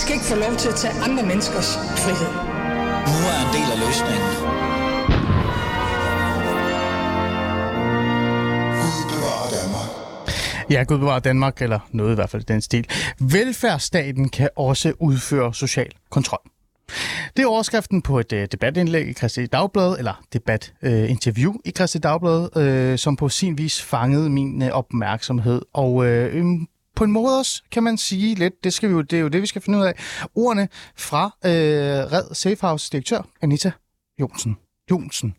skal ikke få lov til at tage andre menneskers frihed. Nu er en del af løsningen. Ja, Gud bevarer Danmark, eller noget i hvert fald den stil. Velfærdsstaten kan også udføre social kontrol. Det er overskriften på et uh, debatindlæg i Christi Dagblad, eller debatinterview uh, i Christi Dagblad, uh, som på sin vis fangede min uh, opmærksomhed. Og uh, um, på en måde også, kan man sige lidt, det, skal vi jo, det er jo det, vi skal finde ud af. Ordene fra øh, Red Safehouse direktør Anita Jonsen. Jonsen.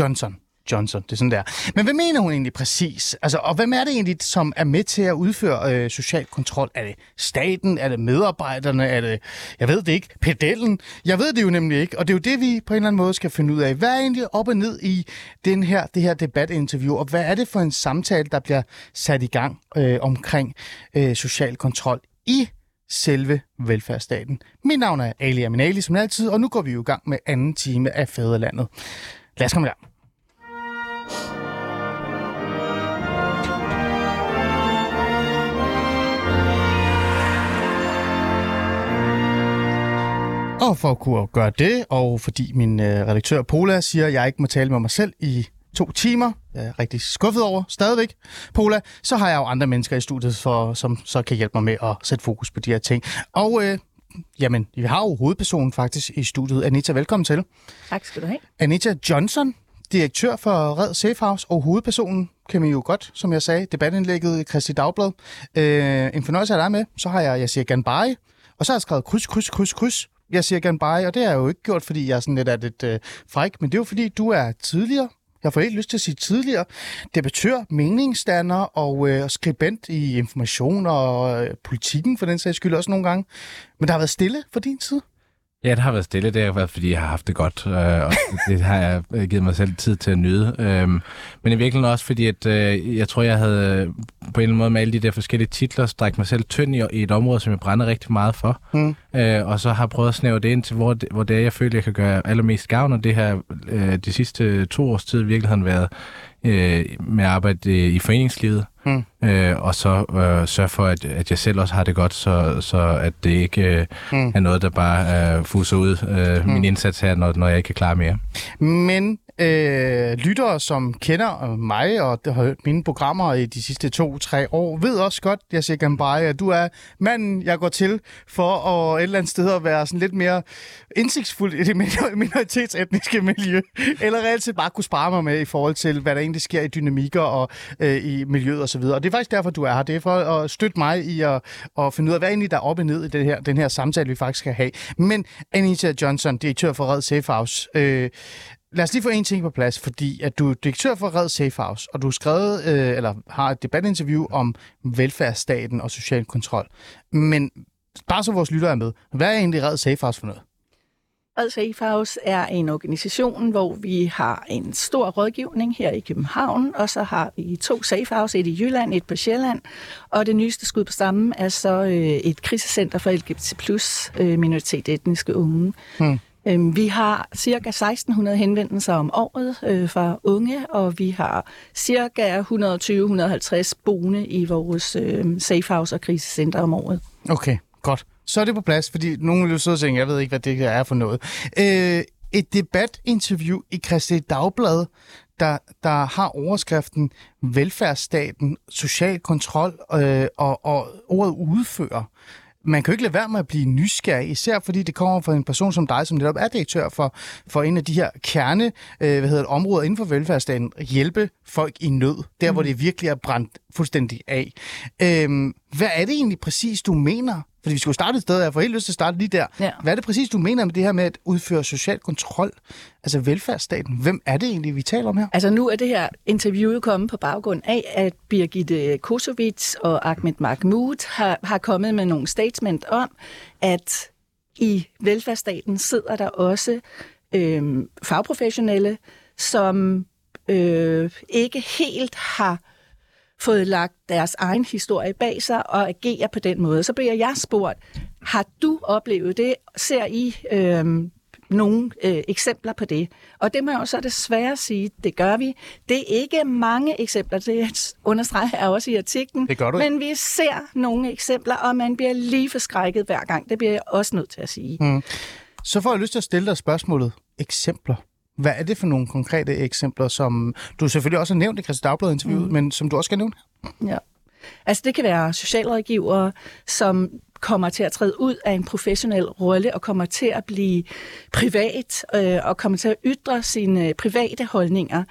Johnson. Johnson. Det er sådan der. Men hvad mener hun egentlig præcis? Altså, og hvem er det egentlig, som er med til at udføre øh, social kontrol? Er det staten? Er det medarbejderne? Er det, jeg ved det ikke, pedellen? Jeg ved det jo nemlig ikke, og det er jo det, vi på en eller anden måde skal finde ud af. Hvad er egentlig op og ned i den her, det her debatinterview, og hvad er det for en samtale, der bliver sat i gang øh, omkring øh, social kontrol i selve velfærdsstaten. Mit navn er Ali Aminali, som altid, og nu går vi jo i gang med anden time af Fædrelandet. Lad os komme i gang. Og for at kunne gøre det, og fordi min øh, redaktør Pola siger, at jeg ikke må tale med mig selv i to timer, jeg er rigtig skuffet over stadigvæk, Pola, så har jeg jo andre mennesker i studiet, for, som så kan hjælpe mig med at sætte fokus på de her ting. Og øh, jamen, vi har jo hovedpersonen faktisk i studiet. Anita, velkommen til. Tak skal du have. Anita Johnson, direktør for Red Safehouse og hovedpersonen, kan man jo godt, som jeg sagde, debatindlægget i Christi Dagblad. Øh, en fornøjelse af dig med. Så har jeg, jeg siger Ganbari, og så har jeg skrevet kryds, kryds, kryds, kryds. Jeg siger Ganbari, og det har jeg jo ikke gjort, fordi jeg er sådan lidt af lidt øh, fræk, men det er jo fordi, du er tidligere jeg får helt lyst til at sige tidligere, debattør, meningsdanner og øh, skribent i information og øh, politikken for den sags skyld også nogle gange. Men der har været stille for din tid. Ja, det har været stille. Det har været, fordi jeg har haft det godt, øh, og det har jeg øh, givet mig selv tid til at nyde. Øh, men i virkeligheden også, fordi at, øh, jeg tror, jeg havde øh, på en eller anden måde med alle de der forskellige titler strækt mig selv tynd i, i et område, som jeg brænder rigtig meget for. Mm. Øh, og så har jeg prøvet at snæve det ind til, hvor det, hvor det er, jeg føler, jeg kan gøre allermest gavn, og det her øh, de sidste to års tid i virkeligheden været øh, med at arbejde i foreningslivet, mm. øh, og så øh, sørge for, at, at jeg selv også har det godt, så, så at det ikke øh, mm. er noget, der bare øh, fuser ud øh, mm. min indsats her, når, når jeg ikke kan klare mere. Men øh, lyttere, som kender mig og har hørt mine programmer i de sidste to-tre år, ved også godt, jeg siger Gambai, at du er manden, jeg går til for at et eller andet sted at være sådan lidt mere indsigtsfuld i det minoritetsetniske miljø, eller reelt set bare kunne spare mig med i forhold til, hvad der egentlig sker i dynamikker og øh, i miljøet osv. Og, og det er faktisk derfor, du er her. Det er for at støtte mig i at, at finde ud af, hvad egentlig der er op og ned i den her, den her samtale, vi faktisk skal have. Men Anita Johnson, direktør for Red Safe House, øh, Lad os lige få en ting på plads, fordi at du er direktør for Red Safe House, og du har skrevet, øh, eller har et debatinterview om velfærdsstaten og social kontrol. Men bare så vores lyttere er med, hvad er egentlig Red Safe House for noget? Red Safe House er en organisation, hvor vi har en stor rådgivning her i København, og så har vi to Safe House, et i Jylland, et på Sjælland, og det nyeste skud på stammen er så øh, et krisecenter for LGBT plus øh, minoritet etniske unge. Hmm. Øhm, vi har cirka 1600 henvendelser om året øh, fra unge, og vi har cirka 120-150 boende i vores øh, safe house og krisecenter om året. Okay, godt. Så er det på plads, fordi nogen vil jo sidde og tænke, jeg ved ikke, hvad det er for noget. Øh, et debatinterview i Christi Dagblad, der, der har overskriften velfærdsstaten, social kontrol øh, og, og ordet udfører man kan jo ikke lade være med at blive nysgerrig, især fordi det kommer fra en person som dig, som netop er direktør for, for en af de her kerne øh, hvad hedder det, områder inden for velfærdsstaten, hjælpe folk i nød, der mm. hvor det virkelig er brændt fuldstændig af. Øhm, hvad er det egentlig præcis, du mener fordi vi skulle starte et sted, jeg får helt lyst til at starte lige der. Ja. Hvad er det præcis, du mener med det her med at udføre social kontrol? Altså velfærdsstaten. Hvem er det egentlig, vi taler om her? Altså nu er det her interviewet kommet på baggrund af, at Birgitte Kosovits og Ahmed Mahmoud har, har kommet med nogle statement om, at i velfærdsstaten sidder der også øh, fagprofessionelle, som øh, ikke helt har fået lagt deres egen historie bag sig og agerer på den måde. Så bliver jeg spurgt, har du oplevet det? Ser I øh, nogle øh, eksempler på det. Og det må jeg jo så desværre sige, det gør vi. Det er ikke mange eksempler, det understreger jeg også i artiklen. Det gør du Men vi ser nogle eksempler, og man bliver lige forskrækket hver gang. Det bliver jeg også nødt til at sige. Mm. Så får jeg lyst til at stille dig spørgsmålet. Eksempler. Hvad er det for nogle konkrete eksempler, som du selvfølgelig også har nævnt i Christi Dagblad interviewet, mm. men som du også skal nævne? Ja. Altså det kan være socialrådgivere, som kommer til at træde ud af en professionel rolle og kommer til at blive privat øh, og kommer til at ytre sine private holdninger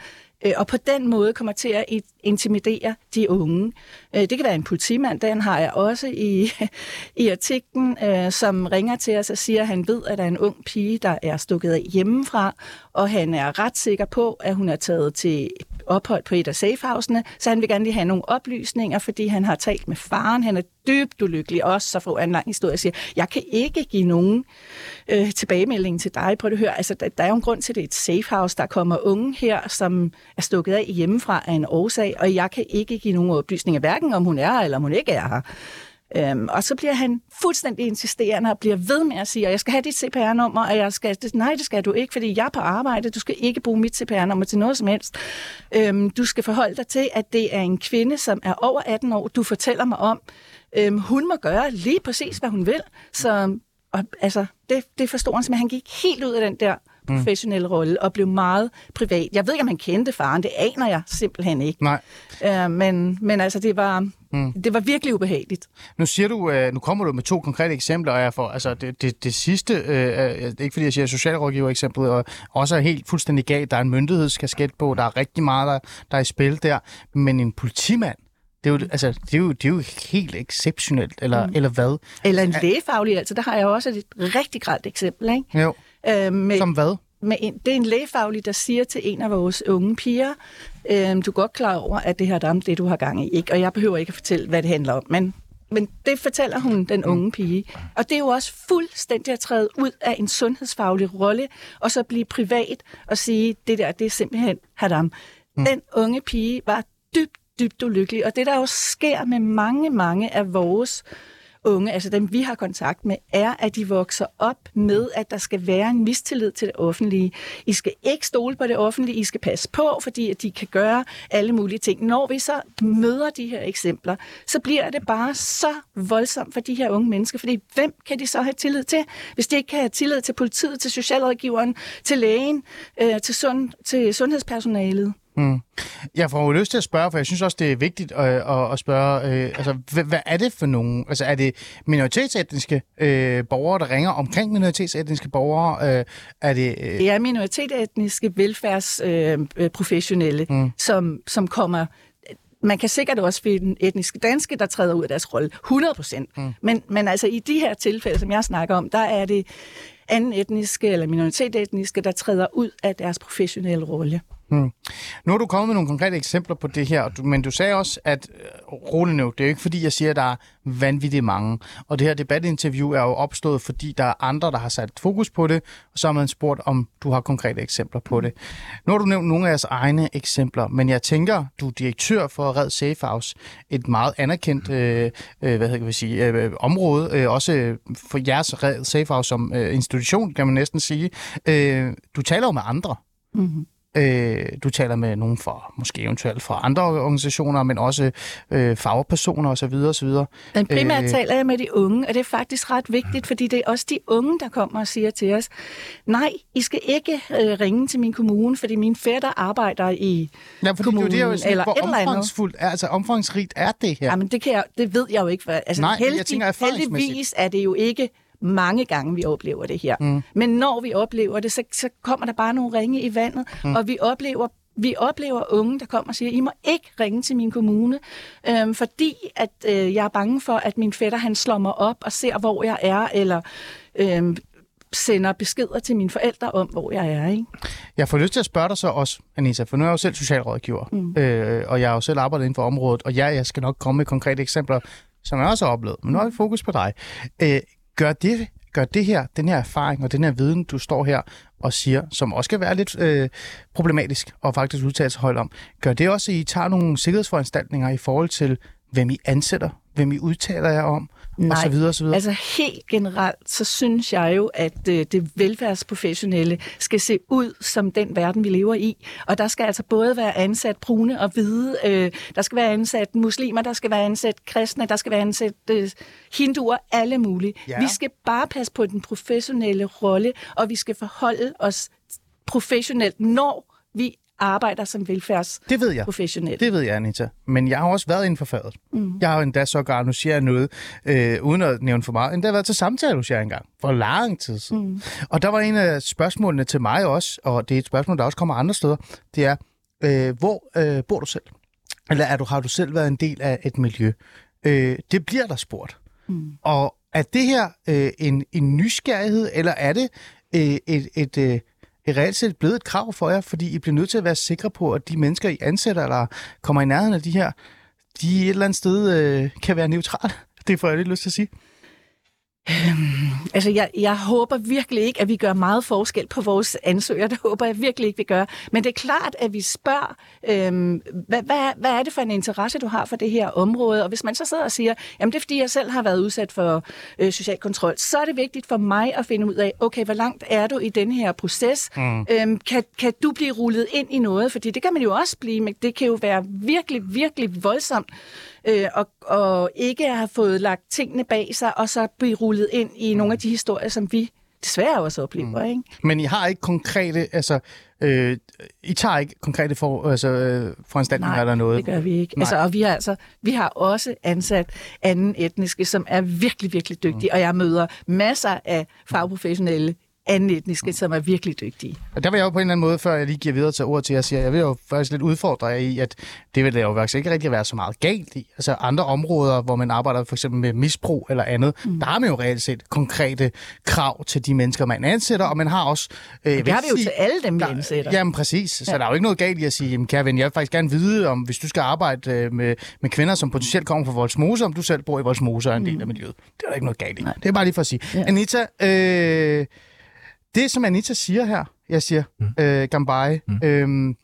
Øh, og på den måde kommer til at intimidere de unge. Øh, det kan være en politimand, den har jeg også i, i artiklen, øh, som ringer til os og siger, at han ved, at der er en ung pige, der er stukket af hjemmefra, og han er ret sikker på, at hun er taget til ophold på et af safehousene, så han vil gerne lige have nogle oplysninger, fordi han har talt med faren. Han er dybt ulykkelig også, så får han en lang historie og siger, jeg kan ikke give nogen øh, tilbagemelding til dig. på det hør. Altså, der, der er jo en grund til, at det er et safehouse. Der kommer unge her, som er stukket af hjemmefra af en årsag, og jeg kan ikke give nogen oplysninger, hverken om hun er her, eller om hun ikke er her. Øhm, og så bliver han fuldstændig insisterende og bliver ved med at sige, at jeg skal have dit CPR-nummer, og jeg skal, nej, det skal du ikke, fordi jeg er på arbejde, du skal ikke bruge mit CPR-nummer til noget som helst. Øhm, du skal forholde dig til, at det er en kvinde, som er over 18 år, du fortæller mig om. Øhm, hun må gøre lige præcis, hvad hun vil. Så og, altså, det, det forstår han simpelthen. Han gik helt ud af den der professionelle rolle og blev meget privat. Jeg ved ikke, om han kendte faren. Det aner jeg simpelthen ikke. Nej. Øh, men, men altså, det var, mm. det var virkelig ubehageligt. Nu siger du, øh, nu kommer du med to konkrete eksempler, og jeg får, altså det, det, det sidste, øh, ikke fordi jeg siger socialrådgiver eksemplet, og også er helt fuldstændig galt. Der er en myndighedskasket på, der er rigtig meget, der, der er i spil der, men en politimand, det er, jo, altså, det, er jo, det er jo helt exceptionelt, eller, mm. eller hvad? Eller en lægefaglig, altså der har jeg også et rigtig grelt eksempel, ikke? Jo. Øh, med, Som hvad? Med en, det er en lægefaglig, der siger til en af vores unge piger, øh, du er godt klar over, at det her er det, du har gang i. Ikke? Og jeg behøver ikke at fortælle, hvad det handler om, men, men det fortæller hun, den mm. unge pige. Og det er jo også fuldstændig at træde ud af en sundhedsfaglig rolle, og så blive privat og sige, det der, det er simpelthen hadam. Mm. Den unge pige var dybt, dybt ulykkelig, og det der jo sker med mange, mange af vores unge, altså dem vi har kontakt med, er, at de vokser op med, at der skal være en mistillid til det offentlige. I skal ikke stole på det offentlige, I skal passe på, fordi at de kan gøre alle mulige ting. Når vi så møder de her eksempler, så bliver det bare så voldsomt for de her unge mennesker, fordi hvem kan de så have tillid til, hvis de ikke kan have tillid til politiet, til socialrådgiveren, til lægen, øh, til, sund, til sundhedspersonalet? Mm. Jeg får jo lyst til at spørge, for jeg synes også, det er vigtigt at, at, at spørge, øh, altså, hvad, hvad er det for nogen? Altså, er det minoritetsetniske øh, borgere, der ringer omkring minoritetsetniske borgere? Øh, er det, øh... det er minoritetsetniske velfærdsprofessionelle, øh, mm. som, som kommer man kan sikkert også finde etniske danske, der træder ud af deres rolle, 100 procent. Mm. Men, men altså i de her tilfælde, som jeg snakker om, der er det anden etniske eller minoritetsetniske, der træder ud af deres professionelle rolle. Hmm. Nu har du kommet med nogle konkrete eksempler på det her, men du sagde også, at øh, rolig nu, det er jo ikke fordi, jeg siger, at der er vanvittigt mange. Og det her debatinterview er jo opstået, fordi der er andre, der har sat fokus på det, og så har man spurgt, om du har konkrete eksempler på det. Nu har du nævnt nogle af jeres egne eksempler, men jeg tænker, du er direktør for Red Safe House, et meget anerkendt øh, øh hvad kan sige, øh, område, øh, også for jeres Red Safe House som øh, institution, kan man næsten sige. Øh, du taler jo med andre. Mm-hmm. Øh, du taler med nogen fra, måske eventuelt fra andre organisationer, men også øh, fagpersoner osv. osv. Men primært øh, taler jeg med de unge, og det er faktisk ret vigtigt, fordi det er også de unge, der kommer og siger til os, nej, I skal ikke øh, ringe til min kommune, fordi min fætter arbejder i ja, kommunen, det er jo sådan, eller hvor et omfangsfuldt, er, altså omfangsrigt er det her? Jamen, det, kan jeg, det ved jeg jo ikke. Altså, nej, heldig, jeg tænker heldigvis er det jo ikke mange gange, vi oplever det her. Mm. Men når vi oplever det, så, så kommer der bare nogle ringe i vandet, mm. og vi oplever vi oplever unge, der kommer og siger, I må ikke ringe til min kommune, øhm, fordi at øh, jeg er bange for, at min fætter han slår mig op og ser, hvor jeg er, eller øhm, sender beskeder til mine forældre om, hvor jeg er. Ikke? Jeg får lyst til at spørge dig så også, Anissa, for nu er jeg jo selv socialrådgiver, mm. øh, og jeg har jo selv arbejdet inden for området, og ja, jeg skal nok komme med konkrete eksempler, som jeg også har oplevet, men nu har vi fokus på dig. Øh, gør det, gør det her, den her erfaring og den her viden, du står her og siger, som også kan være lidt øh, problematisk og faktisk udtale sig højt om, gør det også, at I tager nogle sikkerhedsforanstaltninger i forhold til, hvem I ansætter, hvem I udtaler jer om, Nej, og så videre, og så videre? altså helt generelt, så synes jeg jo, at øh, det velfærdsprofessionelle skal se ud som den verden, vi lever i. Og der skal altså både være ansat brune og hvide, øh, der skal være ansat muslimer, der skal være ansat kristne, der skal være ansat øh, hinduer, alle mulige. Ja. Vi skal bare passe på den professionelle rolle, og vi skal forholde os professionelt, når vi arbejder som velfærdsprofessionelle. Det ved jeg. Det ved jeg, Anita. Men jeg har også været inden for faget. Mm. Jeg har endda siger jeg noget, øh, uden at nævne for meget, endda været til samtale hos jer engang, for lang tid siden. Mm. Og der var en af spørgsmålene til mig også, og det er et spørgsmål, der også kommer andre steder, det er, øh, hvor øh, bor du selv? Eller er du, har du selv været en del af et miljø? Øh, det bliver der spurgt. Mm. Og er det her øh, en, en nysgerrighed, eller er det øh, et, et, det et reelt set blevet et krav for jer, fordi I bliver nødt til at være sikre på, at de mennesker, I ansætter eller kommer i nærheden af de her, de et eller andet sted øh, kan være neutrale? Det får jeg lidt lyst til at sige. Altså, jeg, jeg håber virkelig ikke, at vi gør meget forskel på vores ansøgere. Det håber jeg virkelig ikke, vi gør. Men det er klart, at vi spørger, øhm, hvad, hvad, hvad er det for en interesse, du har for det her område? Og hvis man så sidder og siger, jamen det er fordi, jeg selv har været udsat for øh, social kontrol, så er det vigtigt for mig at finde ud af, okay, hvor langt er du i den her proces? Mm. Øhm, kan, kan du blive rullet ind i noget? Fordi det kan man jo også blive, men det kan jo være virkelig, virkelig voldsomt øh, og, og ikke have fået lagt tingene bag sig, og så blive rullet ind i nogle af de historier, som vi desværre også oplever. Mm. Ikke? Men I har ikke konkrete, altså, øh, I tager ikke konkrete for, altså, øh, foranstaltninger Nej, eller noget? det gør vi ikke. Altså, og vi har, altså, vi har også ansat anden etniske, som er virkelig, virkelig dygtige, mm. og jeg møder masser af fagprofessionelle anden etniske, som er virkelig dygtige. Og der vil jeg jo på en eller anden måde, før jeg lige giver videre til ord til, at jeg siger, jeg vil jo faktisk lidt udfordre jer i, at det vil der jo faktisk ikke rigtig være så meget galt i. Altså andre områder, hvor man arbejder for eksempel med misbrug eller andet, mm. der har man jo reelt set konkrete krav til de mennesker, man ansætter, og man har også... Øh, det har vi jo sige, til alle dem, vi ansætter. Jamen præcis, så ja. der er jo ikke noget galt i at sige, jamen kære ven, jeg vil faktisk gerne vide, om hvis du skal arbejde øh, med, med kvinder, som potentielt kommer fra Voldsmose, om du selv bor i Voldsmose og er en del af mm. miljøet. Det er der ikke noget galt i. Nej. Det er bare lige for at sige. Ja. Anita, øh, det, som Anita siger her, jeg siger, mm. øh, Gambai, mm. øhm,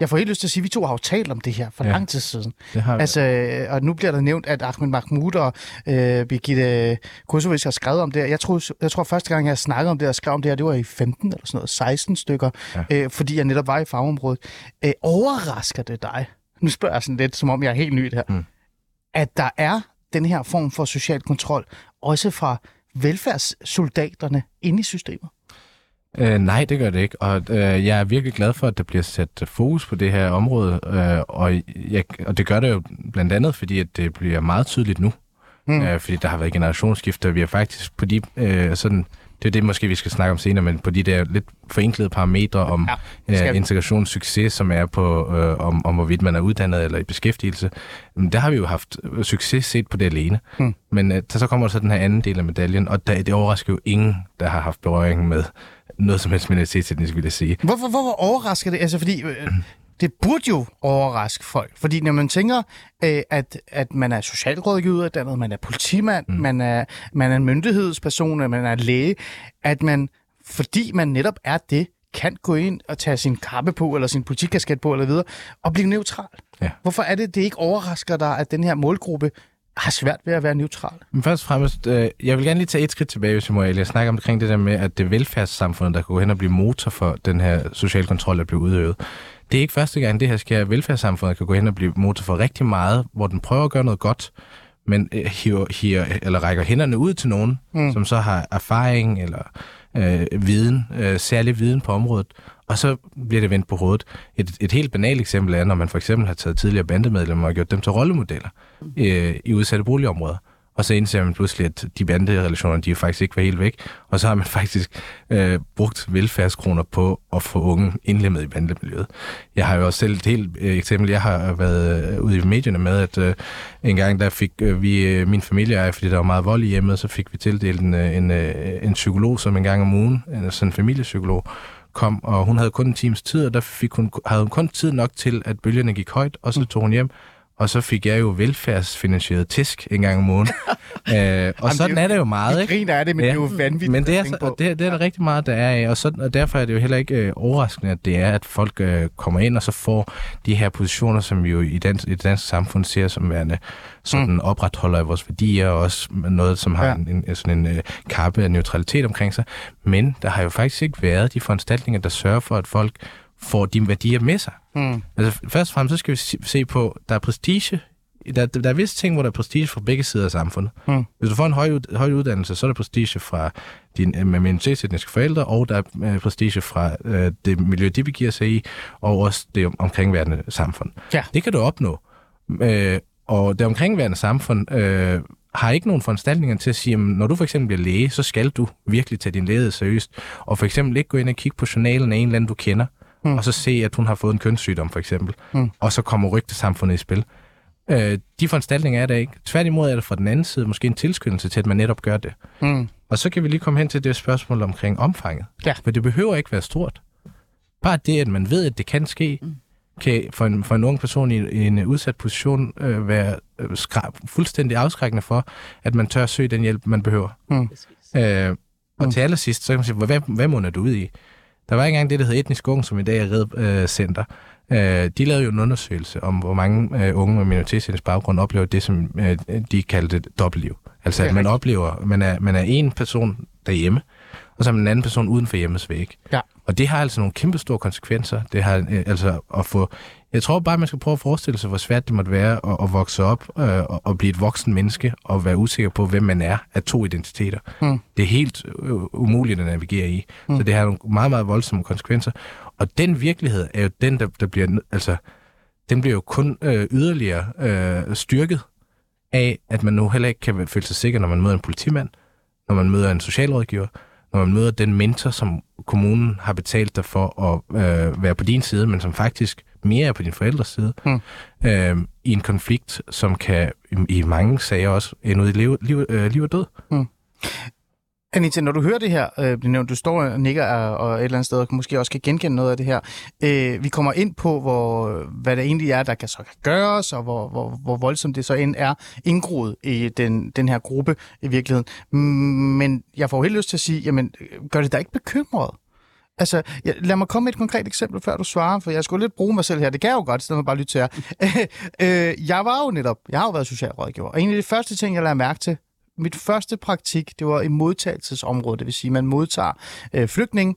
jeg får helt lyst til at sige, at vi to har jo talt om det her for ja, lang tid siden. Det har vi. Altså, øh, og nu bliver der nævnt, at Ahmed Mahmoud og øh, Birgitte Kosovic har skrevet om det her. Jeg tror, jeg tror første gang, jeg snakkede om det og skrev om det her, det var i 15 eller sådan noget, 16 stykker, ja. øh, fordi jeg netop var i fagområdet. Øh, overrasker det dig, nu spørger jeg sådan lidt, som om jeg er helt ny her, mm. at der er den her form for social kontrol, også fra velfærdssoldaterne inde i systemet? Øh, nej, det gør det ikke, og øh, jeg er virkelig glad for, at der bliver sat fokus på det her område, øh, og, jeg, og det gør det jo blandt andet, fordi at det bliver meget tydeligt nu, mm. øh, fordi der har været generationsskifte, og vi har faktisk på de øh, sådan det er det måske, vi skal snakke om senere, men på de der lidt forenklede parametre om ja, øh, integrationssucces, som er på, øh, om, om hvorvidt man er uddannet eller i beskæftigelse, der har vi jo haft succes set på det alene. Hmm. Men øh, så kommer så den her anden del af medaljen, og der, det overrasker jo ingen, der har haft berøring med noget som helst minoritetsetnisk, vil jeg sige. Hvorfor, hvorfor overrasker det? Altså, fordi øh, det burde jo overraske folk. Fordi når man tænker, øh, at, at man er socialrådgiver, man er politimand, mm. man, er, man er myndighedsperson, man er læge, at man, fordi man netop er det, kan gå ind og tage sin kappe på, eller sin politikkasket på, eller videre, og blive neutral. Ja. Hvorfor er det, det ikke overrasker dig, at den her målgruppe har svært ved at være neutral. Men først og fremmest, øh, jeg vil gerne lige tage et skridt tilbage, hvis jeg må. Jeg snakker omkring det der med, at det velfærdssamfund, der kan gå hen og blive motor for den her social kontrol, der bliver udøvet. Det er ikke første gang, det her sker. Velfærdssamfundet kan gå hen og blive motor for rigtig meget, hvor den prøver at gøre noget godt, men øh, hiver, hiver, eller rækker hænderne ud til nogen, mm. som så har erfaring eller øh, viden, øh, særlig viden på området, og så bliver det vendt på hovedet. Et, et helt banalt eksempel er, når man for eksempel har taget tidligere bandemedlemmer og gjort dem til rollemodeller øh, i udsatte boligområder. Og så indser man pludselig, at de banderelationer, de er faktisk ikke var helt væk. Og så har man faktisk øh, brugt velfærdskroner på at få unge indlemmet i bandemiljøet. Jeg har jo også selv et helt øh, eksempel. Jeg har været øh, ude i medierne med, at øh, en gang der fik øh, vi, øh, min familie, er, fordi der var meget vold i hjemmet, så fik vi tildelt en, øh, en, øh, en psykolog, som en gang om ugen, en, sådan en familiepsykolog, kom, og hun havde kun en times tid, og der fik hun, havde hun kun tid nok til, at bølgerne gik højt, og så tog hun hjem, og så fik jeg jo velfærdsfinansieret tisk en gang om måneden. øh, og sådan det er er det jo meget, ikke? griner af det, men Ja. det er jo vanvittigt Men det er, så, på. det, det er der rigtig meget, der er af, og, så, og derfor er det jo heller ikke øh, overraskende, at det er, at folk øh, kommer ind og så får de her positioner, som vi jo i, dans, i det danske samfund ser som værende sådan mm. opretholder af vores værdier, og også noget, som har ja. en, en, sådan en øh, kappe af neutralitet omkring sig. Men der har jo faktisk ikke været de foranstaltninger, der sørger for, at folk får de værdier med sig. Mm. Altså først og fremmest, så skal vi se- på, der er prestige. Der, der, er visse ting, hvor der er prestige fra begge sider af samfundet. Mm. Hvis du får en høj, høj uddannelse, så er der prestige fra dine med minoritetsetniske forældre, og der er øh, prestige fra øh, det miljø, de begiver sig i, og også det om- omkringværende samfund. Ja. Det kan du opnå. Øh, og det omkringværende samfund øh, har ikke nogen foranstaltninger til at sige, at når du for eksempel bliver læge, så skal du virkelig tage din læge seriøst, og for eksempel ikke gå ind og kigge på journalen af en eller anden, du kender, mm. og så se, at hun har fået en kønssygdom, for eksempel, mm. og så kommer rygtesamfundet i spil. Øh, de foranstaltninger er der ikke. Tværtimod er det fra den anden side måske en tilskyndelse til, at man netop gør det. Mm. Og så kan vi lige komme hen til det spørgsmål omkring omfanget. Ja. For det behøver ikke være stort. Bare det, at man ved, at det kan ske, kan for en, for en ung person i, i en udsat position øh, være øh, skra- fuldstændig afskrækkende for, at man tør søge den hjælp, man behøver. Øh, og Mm. til allersidst, så kan man sige, hvad, hvad munder du ud i? Der var ikke engang det, der hed Etnisk Ung, som i dag er Red øh, Center. Øh, de lavede jo en undersøgelse om, hvor mange øh, unge med minoritetsetnisk baggrund oplever det, som øh, de kaldte dobbeltliv. Altså, at man oplever, man er, man er en person derhjemme, og så er man en anden person uden for hjemmes væg. Ja. Og det har altså nogle kæmpe store konsekvenser. Det har øh, altså at få... Jeg tror bare, man skal prøve at forestille sig, hvor svært det måtte være at, at vokse op øh, og, og blive et voksen menneske og være usikker på, hvem man er af to identiteter. Mm. Det er helt øh, umuligt at navigere i. Mm. Så det har nogle meget, meget voldsomme konsekvenser. Og den virkelighed er jo den, der, der bliver... Altså, den bliver jo kun øh, yderligere øh, styrket af, at man nu heller ikke kan føle sig sikker, når man møder en politimand, når man møder en socialrådgiver, når man møder den mentor, som kommunen har betalt dig for at øh, være på din side, men som faktisk mere er på din forældres side, Mm. øh, i en konflikt, som kan i, i mange sager også ende ud i liv, liv, øh, liv og død. Anita, når du hører det her, øh, nævnt, du står og nikker og, og et eller andet sted, og måske også kan genkende noget af det her. Øh, vi kommer ind på, hvor, hvad det egentlig er, der kan så kan gøres, og hvor, hvor, hvor voldsomt det så end er indgroet i den, den her gruppe i virkeligheden. Mm, men jeg får helt lyst til at sige, jamen, gør det dig ikke bekymret? Altså, ja, lad mig komme med et konkret eksempel, før du svarer, for jeg skulle lidt bruge mig selv her. Det kan jeg jo godt, så må bare lytte til jer. øh, jeg var jo netop, jeg har jo været socialrådgiver, og en af de første ting, jeg lader mærke til, mit første praktik, det var i modtagelsesområdet, det vil sige, man modtager øh, flygtninge.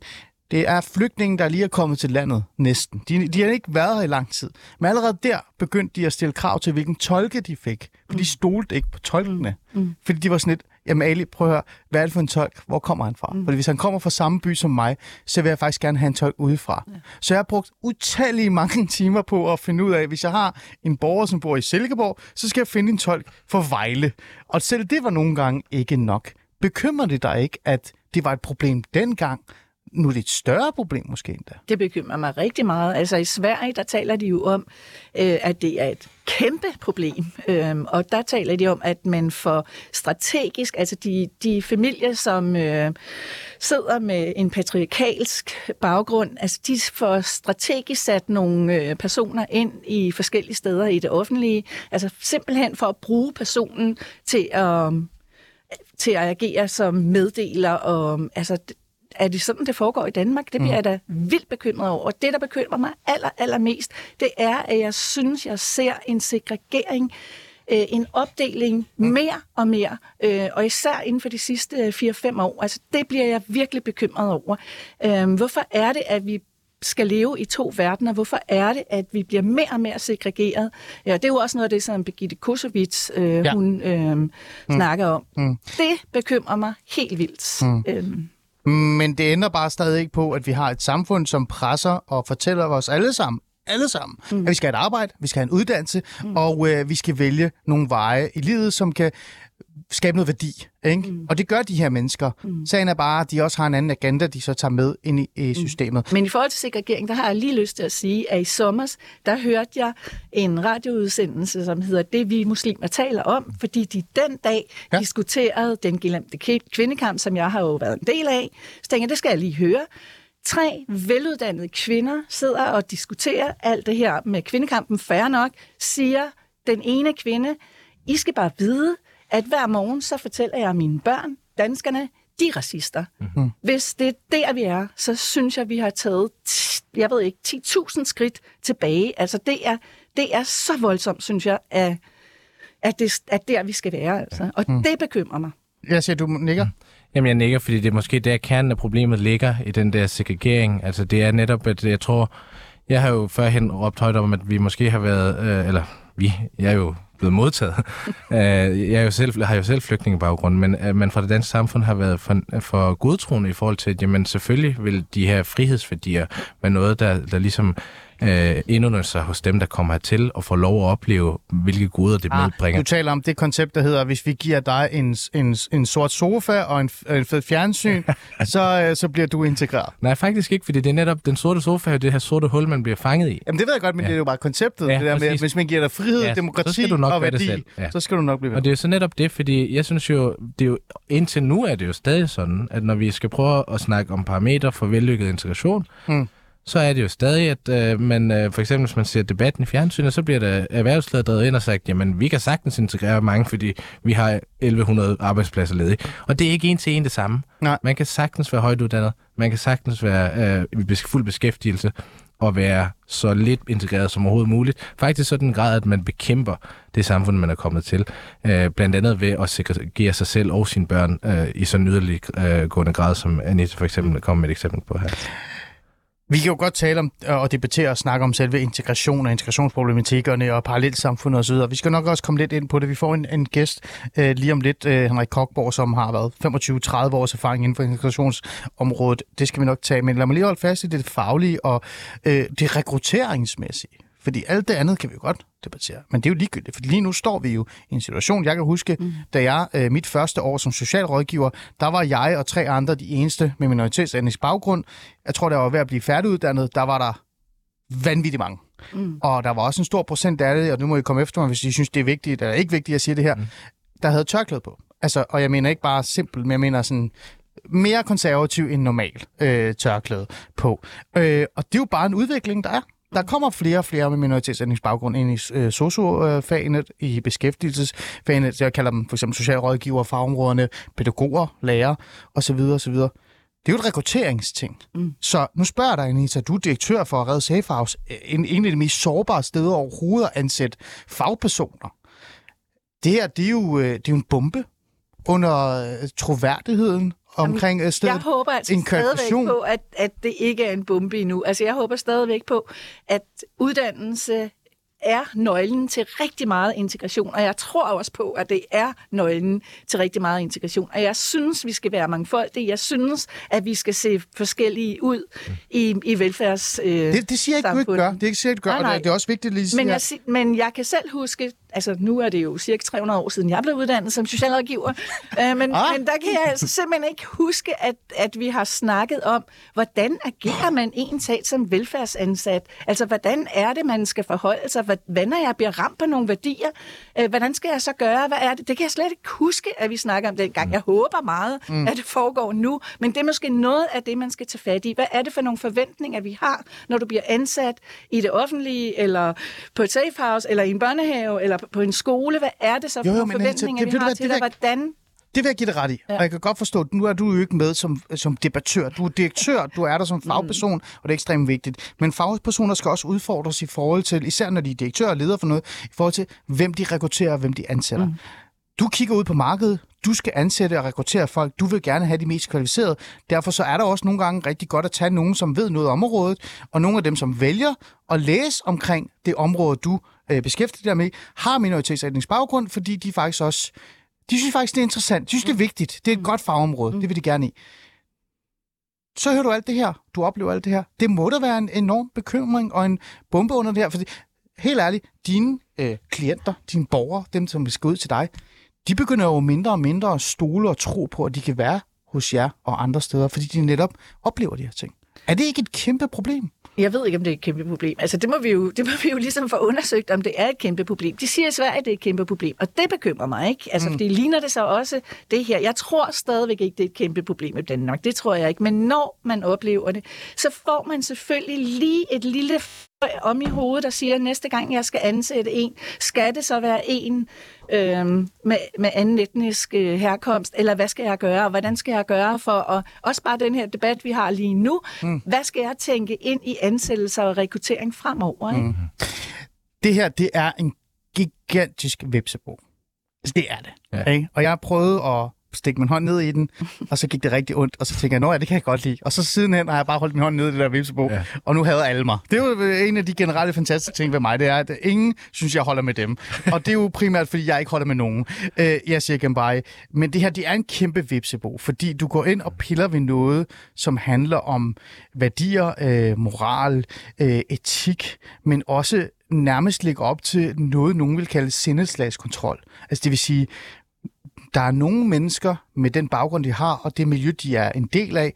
Det er flygtninge, der lige er kommet til landet næsten. De, de har ikke været her i lang tid. Men allerede der begyndte de at stille krav til, hvilken tolke de fik. For de stolte ikke på tolkene. Mm. Fordi de var sådan lidt, jamen Ali, prøv at høre, hvad er det for en tolk? Hvor kommer han fra? Mm. Fordi hvis han kommer fra samme by som mig, så vil jeg faktisk gerne have en tolk udefra. Ja. Så jeg har brugt utallige mange timer på at finde ud af, hvis jeg har en borger, som bor i Silkeborg, så skal jeg finde en tolk for Vejle. Og selv det var nogle gange ikke nok. Bekymrer det dig ikke, at det var et problem dengang? Nu er det et større problem måske endda. Det bekymrer mig rigtig meget. Altså i Sverige, der taler de jo om, øh, at det er et kæmpe problem. Øhm, og der taler de om, at man får strategisk, altså de, de familier, som øh, sidder med en patriarkalsk baggrund, altså de får strategisk sat nogle øh, personer ind i forskellige steder i det offentlige, altså simpelthen for at bruge personen til at, til at agere som meddeler. Og, altså, er det sådan, det foregår i Danmark? Det bliver jeg da vildt bekymret over. Og det, der bekymrer mig aller, allermest, det er, at jeg synes, jeg ser en segregering, øh, en opdeling mere og mere, øh, og især inden for de sidste øh, 4-5 år. Altså, det bliver jeg virkelig bekymret over. Øh, hvorfor er det, at vi skal leve i to verdener. Hvorfor er det, at vi bliver mere og mere segregeret? Ja, det er jo også noget af det, som Birgitte Kosovits, øh, ja. hun øh, mm. snakker om. Mm. Det bekymrer mig helt vildt. Mm. Øhm, men det ændrer bare stadig ikke på, at vi har et samfund, som presser og fortæller os alle sammen, alle sammen, mm. at vi skal have et arbejde, vi skal have en uddannelse, mm. og øh, vi skal vælge nogle veje i livet, som kan skabe noget værdi. Ikke? Mm. Og det gør de her mennesker. Mm. Sagen er bare, at de også har en anden agenda, de så tager med ind i, i systemet. Men i forhold til segregering, der har jeg lige lyst til at sige, at i sommer, der hørte jeg en radioudsendelse, som hedder Det vi muslimer taler om, fordi de den dag Ja. diskuterede den glemte kvindekamp, som jeg har jo været en del af. Så tænkte jeg, det skal jeg lige høre. Tre veluddannede kvinder sidder og diskuterer alt det her med kvindekampen, færre nok, siger den ene kvinde, I skal bare vide, at hver morgen, så fortæller jeg mine børn, danskerne, de er racister. Mm-hmm. Hvis det er der, vi er, så synes jeg, vi har taget, jeg ved ikke, 10.000 skridt tilbage. Altså, det er, det er så voldsomt, synes jeg, at, at, det, at der, vi skal være. Altså. Og mm. det bekymrer mig. Jeg siger, du nikker. Jamen, jeg nikker, fordi det er måske der kernen af problemet ligger i den der segregering. Altså, det er netop, at jeg tror, jeg har jo førhen råbt højt om, at vi måske har været, øh, eller vi, jeg er jo blevet modtaget. Øh, jeg er jo selv, har jo selv flygtningebaggrund, men at man fra det danske samfund har været for, for godtroende i forhold til, at jamen, selvfølgelig vil de her frihedsværdier være noget, der, der ligesom øh, indånder sig hos dem, der kommer hertil og får lov at opleve, hvilke goder det ah, medbringer. Du taler om det koncept, der hedder, hvis vi giver dig en, en, en sort sofa og en, en fed fjernsyn, så, øh, så bliver du integreret. Nej, faktisk ikke, fordi det er netop den sorte sofa, det her sorte hul, man bliver fanget i. Jamen det ved jeg godt, men ja. det er jo bare konceptet. Ja, det der med, at hvis man giver dig frihed, ja, demokrati så og værdi, ja. så skal du nok blive ved. Og det er så netop det, fordi jeg synes jo, det er jo, indtil nu er det jo stadig sådan, at når vi skal prøve at snakke om parametre for vellykket integration, hmm så er det jo stadig, at øh, man, øh, for eksempel hvis man ser debatten i fjernsynet, så bliver der erhvervsledet drevet ind og sagt, jamen vi kan sagtens integrere mange, fordi vi har 1100 arbejdspladser ledige. Og det er ikke en til en det samme. Nej. Man kan sagtens være højt uddannet, man kan sagtens være øh, i fuld beskæftigelse og være så lidt integreret som overhovedet muligt. Faktisk så den grad, at man bekæmper det samfund, man er kommet til. Øh, blandt andet ved at segregere sig selv og sine børn øh, i så yderlig øh, gående grad, som Anita for eksempel kom med et eksempel på her. Vi kan jo godt tale om øh, og debattere og snakke om selve integration og integrationsproblematikkerne og parallelsamfundet osv. Vi skal nok også komme lidt ind på det. Vi får en, en gæst øh, lige om lidt, øh, Henrik Kokborg, som har været 25-30 års erfaring inden for integrationsområdet. Det skal vi nok tage, men lad mig lige holde fast i det faglige og øh, det rekrutteringsmæssige. Fordi alt det andet kan vi jo godt debattere. Men det er jo ligegyldigt, for lige nu står vi jo i en situation, jeg kan huske, mm. da jeg øh, mit første år som socialrådgiver, der var jeg og tre andre de eneste med minoritetsetnisk baggrund. Jeg tror, der var ved at blive færdiguddannet, der var der vanvittigt mange. Mm. Og der var også en stor procent af det, og nu må I komme efter mig, hvis I synes, det er vigtigt, eller ikke vigtigt, at sige det her, mm. der havde tørklæde på. Altså, og jeg mener ikke bare simpelt, men jeg mener sådan mere konservativ end normal øh, tørklæde på. Øh, og det er jo bare en udvikling, der er der kommer flere og flere med minoritetsændringsbaggrund ind i øh, sociofagene, i beskæftigelsesfagene. Jeg kalder dem for eksempel socialrådgiver, fagområderne, pædagoger, lærer osv. osv. Det er jo et rekrutteringsting. Mm. Så nu spørger dig, Anita, du er direktør for Red Safe House, en, en af de mest sårbare steder overhovedet at ansætte fagpersoner. Det her, det er jo, øh, det er jo en bombe under øh, troværdigheden omkring Jamen, stedet? Jeg håber altså stadigvæk på, at, at det ikke er en bombe endnu. Altså, jeg håber stadigvæk på, at uddannelse er nøglen til rigtig meget integration, og jeg tror også på, at det er nøglen til rigtig meget integration. Og jeg synes, vi skal være mangfoldige. Jeg synes, at vi skal se forskellige ud i, i velfærds øh, det, det siger jeg ikke, du ikke gør. Det er ikke siger, du gør, nej, nej. og det er også vigtigt lige men jeg, men jeg kan selv huske, altså nu er det jo cirka 300 år siden, jeg blev uddannet som socialrådgiver, øh, men, ah. men der kan jeg altså simpelthen ikke huske, at, at vi har snakket om, hvordan agerer man en sag som velfærdsansat? Altså, hvordan er det, man skal forholde sig? Hvad når jeg bliver ramt på nogle værdier? Øh, hvordan skal jeg så gøre? Hvad er det? Det kan jeg slet ikke huske, at vi snakker om dengang. Jeg håber meget, mm. at det foregår nu, men det er måske noget af det, man skal tage fat i. Hvad er det for nogle forventninger, vi har, når du bliver ansat i det offentlige, eller på et safe house, eller i en børnehave, eller på en skole. Hvad er det så for jo, jo, forventninger, det, vi har det, til dig? Hvordan det vil jeg give dig ret i, ja. og jeg kan godt forstå, at nu er du jo ikke med som, som debattør. Du er direktør, du er der som mm. fagperson, mm. og det er ekstremt vigtigt. Men fagpersoner skal også udfordres i forhold til, især når de er direktør og leder for noget, i forhold til, hvem de rekrutterer og hvem de ansætter. Mm. Du kigger ud på markedet, du skal ansætte og rekruttere folk, du vil gerne have de mest kvalificerede. Derfor så er der også nogle gange rigtig godt at tage nogen, som ved noget om området, og nogle af dem, som vælger at læse omkring det område, du øh, beskæftiger dig med, har minoritetsetnisk baggrund, fordi de faktisk også, de synes faktisk, det er interessant. De synes, det er vigtigt. Det er et mm. godt fagområde. Det vil de gerne i. Så hører du alt det her. Du oplever alt det her. Det må da være en enorm bekymring og en bombe under det her. Fordi, helt ærligt, dine øh, klienter, dine borgere, dem som skal ud til dig, de begynder jo mindre og mindre at stole og tro på, at de kan være hos jer og andre steder, fordi de netop oplever de her ting. Er det ikke et kæmpe problem? Jeg ved ikke, om det er et kæmpe problem. Altså, det må vi jo, det må vi jo ligesom få undersøgt, om det er et kæmpe problem. De siger i Sverige, at det er et kæmpe problem, og det bekymrer mig ikke. Altså, mm. fordi ligner det så også det her. Jeg tror stadigvæk ikke, det er et kæmpe problem i Danmark. Det tror jeg ikke. Men når man oplever det, så får man selvfølgelig lige et lille om i hovedet og siger, at næste gang jeg skal ansætte en, skal det så være en øhm, med, med anden etnisk øh, herkomst, eller hvad skal jeg gøre, og hvordan skal jeg gøre for, og også bare den her debat, vi har lige nu, mm. hvad skal jeg tænke ind i ansættelser og rekruttering fremover? Ikke? Mm. Det her, det er en gigantisk vipsebo. Altså, det er det. Ja. Ikke? Og jeg har prøvet at stikke min hånd ned i den, og så gik det rigtig ondt, og så tænkte jeg, nå ja, det kan jeg godt lide. Og så sidenhen har jeg bare holdt min hånd ned i det der vipsebo, ja. og nu havde alle mig. Det er jo en af de generelle fantastiske ting ved mig, det er, at ingen synes, jeg holder med dem. Og det er jo primært, fordi jeg ikke holder med nogen. Øh, jeg siger bare, men det her, det er en kæmpe vipsebo, fordi du går ind og piller ved noget, som handler om værdier, øh, moral, øh, etik, men også nærmest ligger op til noget, nogen vil kalde sindeslagskontrol. Altså det vil sige, der er nogle mennesker med den baggrund, de har, og det miljø, de er en del af,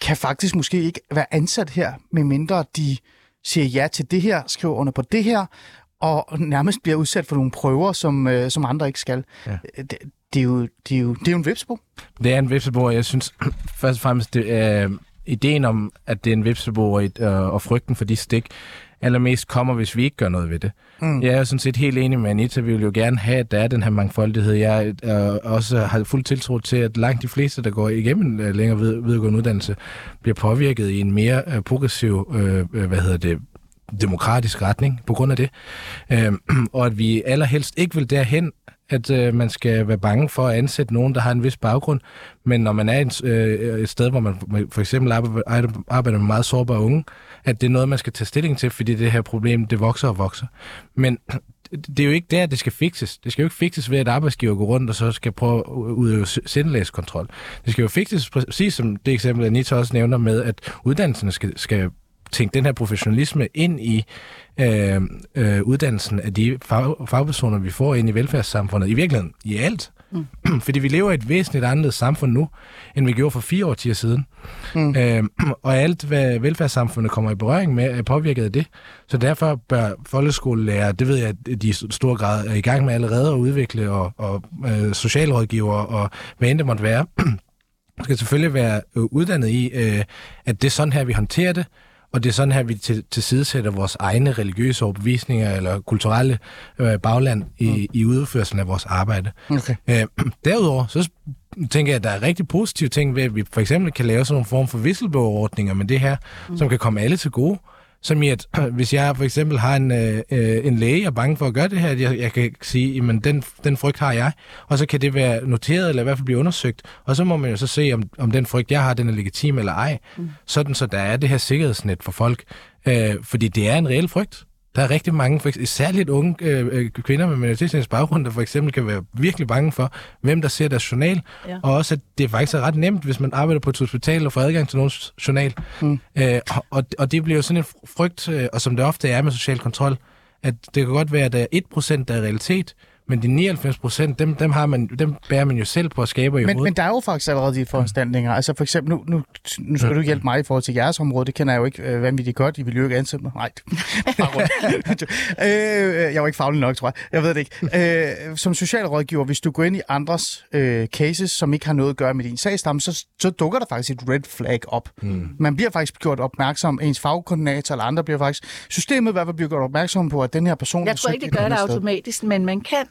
kan faktisk måske ikke være ansat her, medmindre de siger ja til det her, skriver under på det her, og nærmest bliver udsat for nogle prøver, som, øh, som andre ikke skal. Ja. Det, det, er jo, det, er jo, det er jo en vipsebo. Det er en vipsebo, og jeg synes først og fremmest, det er, ideen om, at det er en vipsebo og, øh, og frygten for de stik, allermest kommer, hvis vi ikke gør noget ved det. Mm. Jeg er sådan set helt enig med Anita. Vi vil jo gerne have, at der er den her mangfoldighed. Jeg øh, også har fuld tiltro til, at langt de fleste, der går igennem øh, længere ved, videregående uddannelse, bliver påvirket i en mere øh, progressiv, øh, øh hvad hedder det, demokratisk retning på grund af det. Øh, og at vi allerhelst ikke vil derhen, at øh, man skal være bange for at ansætte nogen, der har en vis baggrund. Men når man er et, øh, et sted, hvor man for eksempel arbejder, arbejder med meget sårbare unge, at det er noget, man skal tage stilling til, fordi det her problem, det vokser og vokser. Men det er jo ikke der, det skal fikses. Det skal jo ikke fikses ved, at arbejdsgiver går rundt og så skal prøve at udøve sindelægskontrol. Det skal jo fikses præcis som det eksempel, Anita også nævner med, at uddannelserne skal, skal tænke den her professionalisme ind i øh, øh, uddannelsen af de fag, fagpersoner, vi får ind i velfærdssamfundet. I virkeligheden, i alt. Mm. Fordi vi lever i et væsentligt andet samfund nu, end vi gjorde for fire årtier siden. Mm. Øh, og alt, hvad velfærdssamfundet kommer i berøring med, er påvirket af det. Så derfor bør folkeskolelærer, det ved jeg, at de i stor grad er i gang med allerede at udvikle, og, og øh, socialrådgiver, og hvad end det måtte være, skal selvfølgelig være øh, uddannet i, øh, at det er sådan her, vi håndterer det, og det er sådan her, vi til, tilsidesætter vores egne religiøse overbevisninger eller kulturelle øh, bagland i, mm. i udførelsen af vores arbejde. Okay. Øh, derudover, så tænker jeg, at der er rigtig positive ting ved, at vi for eksempel kan lave sådan nogle form for whistleblower-ordninger med det her, mm. som kan komme alle til gode. Som i, at hvis jeg for eksempel har en, øh, øh, en læge, jeg er bange for at gøre det her, at jeg, jeg kan sige, at den, den frygt har jeg, og så kan det være noteret, eller i hvert fald blive undersøgt, og så må man jo så se, om, om den frygt, jeg har, den er legitim eller ej, mm. sådan så der er det her sikkerhedsnet for folk, øh, fordi det er en reel frygt. Der er rigtig mange, for eksempel, særligt unge øh, øh kvinder med minoritetsetnisk baggrund, der for eksempel kan være virkelig bange for, hvem der ser deres journal. Ja. Og også, at det faktisk er ret nemt, hvis man arbejder på et hospital og får adgang til nogens journal. Mm. Øh, og, og det bliver jo sådan en frygt, øh, og som det ofte er med social kontrol, at det kan godt være, at der er 1% der er realitet, men de 99 procent, dem, dem, har man, dem bærer man jo selv på at skabe i men, men der er jo faktisk allerede de foranstaltninger. Altså for eksempel, nu, nu, nu skal du hjælpe mig i forhold til jeres område. Det kender jeg jo ikke øh, vanvittigt godt. I vil jo ikke ansætte mig. Nej. øh, jeg var ikke faglig nok, tror jeg. Jeg ved det ikke. Øh, som socialrådgiver, hvis du går ind i andres øh, cases, som ikke har noget at gøre med din sagstamme, så, så dukker der faktisk et red flag op. Mm. Man bliver faktisk gjort opmærksom, ens fagkoordinator eller andre bliver faktisk... Systemet i hvert fald bliver gjort opmærksom på, at den her person... Jeg tror ikke, det gør det automatisk, men man kan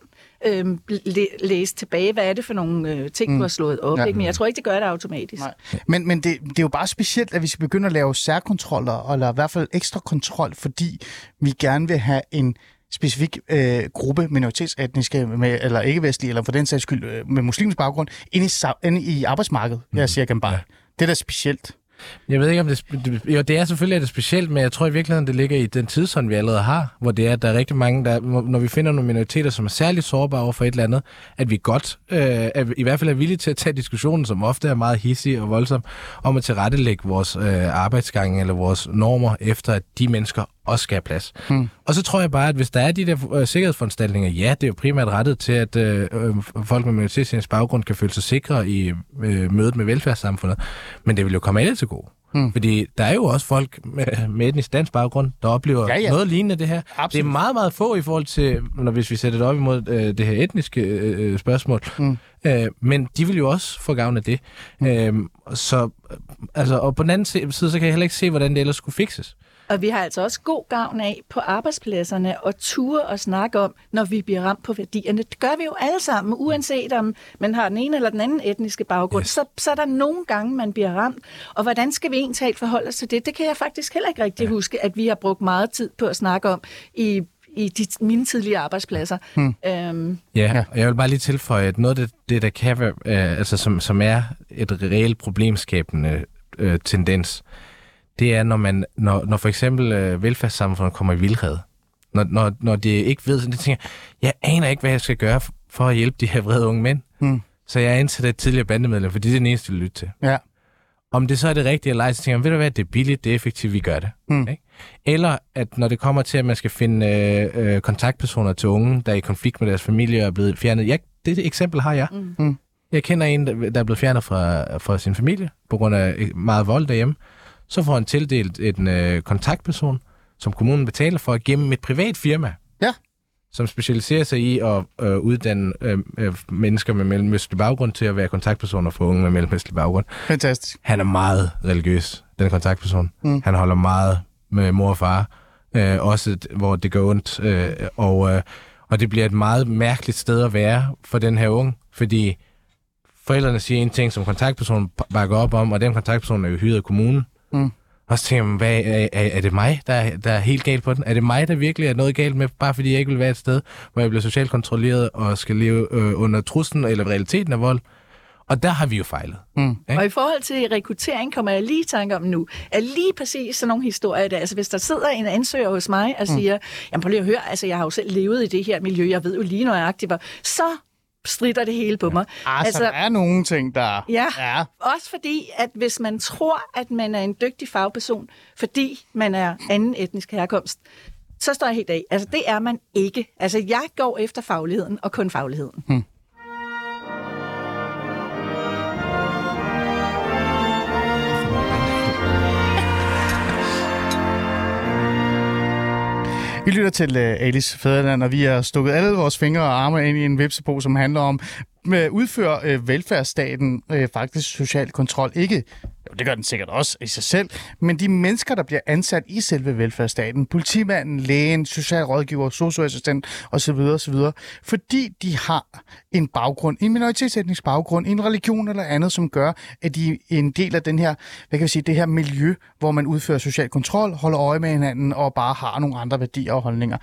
øh, læ- læse tilbage, hvad er det for nogle øh, ting, mm. du har slået op. Ja. Ikke? Men jeg tror ikke, det gør det automatisk. Nej. Men, men det, det er jo bare specielt, at vi skal begynde at lave særkontroller, eller i hvert fald ekstra kontrol, fordi vi gerne vil have en specifik øh, gruppe minoritetsetniske, med, eller ikke-vestlige, eller for den sags skyld øh, med muslimsk baggrund, ind i, ind i arbejdsmarkedet, mm. jeg siger bare. Ja. Det er da specielt. Jeg ved ikke, om det. Jo, det er selvfølgelig det specielt, men jeg tror i virkeligheden, det ligger i den tidsånd, vi allerede har, hvor det er, at der er rigtig mange, der, når vi finder nogle minoriteter, som er særligt sårbare over for et eller andet, at vi godt, øh, er, i hvert fald er villige til at tage diskussionen, som ofte er meget hissig og voldsom, om at tilrettelægge vores øh, arbejdsgange eller vores normer efter, at de mennesker også skal have plads. Hmm. Og så tror jeg bare, at hvis der er de der øh, sikkerhedsforanstaltninger, ja, det er jo primært rettet til, at øh, øh folk med minoritetens baggrund kan føle sig sikre i øh, mødet med velfærdssamfundet, men det vil jo komme alle til gode. Hmm. Fordi der er jo også folk med, med etnisk dansk baggrund, der oplever ja, ja. noget lignende det her. Absolut. Det er meget, meget få i forhold til, når hvis vi sætter det op imod øh, det her etniske øh, øh spørgsmål. Hmm. Øh, men de vil jo også få gavn af det. Hmm. Øh, så, altså, og på den anden side, så kan jeg heller ikke se, hvordan det ellers skulle fikses. Og vi har altså også god gavn af på arbejdspladserne og ture og snakke om, når vi bliver ramt på værdierne. Det gør vi jo alle sammen, uanset om man har den ene eller den anden etniske baggrund. Yes. Så, så er der nogle gange, man bliver ramt. Og hvordan skal vi egentlig forholde os til det? Det kan jeg faktisk heller ikke rigtig ja. huske, at vi har brugt meget tid på at snakke om i i de, mine tidligere arbejdspladser. Hmm. Øhm. Ja, og jeg vil bare lige tilføje, at noget af det, det der kan være, øh, altså som, som er et reelt problemskabende øh, tendens, det er, når, man, når, når for eksempel øh, velfærdssamfundet kommer i vildhed. Når, når, når de ikke ved, så de tænker, jeg aner ikke, hvad jeg skal gøre for at hjælpe de her vrede unge mænd. Hmm. Så jeg er indsat et tidligere bandemedlem, for det er det eneste, jeg lytte til. Ja. Om det så er det rigtige eller ej, så tænker jeg, ved du hvad, det er billigt, det er effektivt, vi gør det. Hmm. Ikke? Eller at når det kommer til, at man skal finde øh, øh, kontaktpersoner til unge, der er i konflikt med deres familie og er blevet fjernet. Ja, det eksempel har jeg. Mm. Jeg kender en, der er blevet fjernet fra, fra sin familie på grund af meget vold derhjemme. Så får han tildelt en øh, kontaktperson, som kommunen betaler for, gennem et privat firma. Ja. Som specialiserer sig i at øh, uddanne øh, øh, mennesker med mellemøstlig baggrund til at være kontaktpersoner for unge med mellemøstlig baggrund. Fantastisk. Han er meget religiøs, den kontaktperson. Mm. Han holder meget med mor og far, øh, også hvor det går ondt. Øh, og, øh, og det bliver et meget mærkeligt sted at være for den her unge, fordi forældrene siger en ting, som kontaktpersonen bakker op om, og den kontaktperson er jo hyret af kommunen. Mm. Og så tænker man, hvad, er, er, er det mig, der er, der er helt galt på den? Er det mig, der virkelig er noget galt med, bare fordi jeg ikke vil være et sted, hvor jeg bliver socialt kontrolleret og skal leve øh, under truslen eller realiteten af vold? Og der har vi jo fejlet. Mm. Og i forhold til rekruttering kommer jeg lige i tanke om nu, at lige præcis sådan nogle historier der, altså hvis der sidder en ansøger hos mig og mm. siger, jamen prøv lige at høre, altså jeg har jo selv levet i det her miljø, jeg ved jo lige nøjagtigt, hvor, så strider det hele på mig. Ja. Altså, der er nogle ting, der... Ja, ja, også fordi, at hvis man tror, at man er en dygtig fagperson, fordi man er anden etnisk herkomst, så står jeg helt af. Altså, det er man ikke. Altså, jeg går efter fagligheden, og kun fagligheden. Hmm. Vi lytter til uh, Alice Fæderland, og vi har stukket alle vores fingre og arme ind i en vipsebo, som handler om, øh, med udfører øh, velfærdsstaten faktisk social kontrol. Ikke jo, det gør den sikkert også i sig selv, men de mennesker, der bliver ansat i selve velfærdsstaten, politimanden, lægen, socialrådgiver, socioassistent osv., osv., fordi de har en baggrund, en minoritetsetnisk baggrund, en religion eller andet, som gør, at de er en del af den her, hvad kan vi sige, det her miljø, hvor man udfører social kontrol, holder øje med hinanden og bare har nogle andre værdier og holdninger.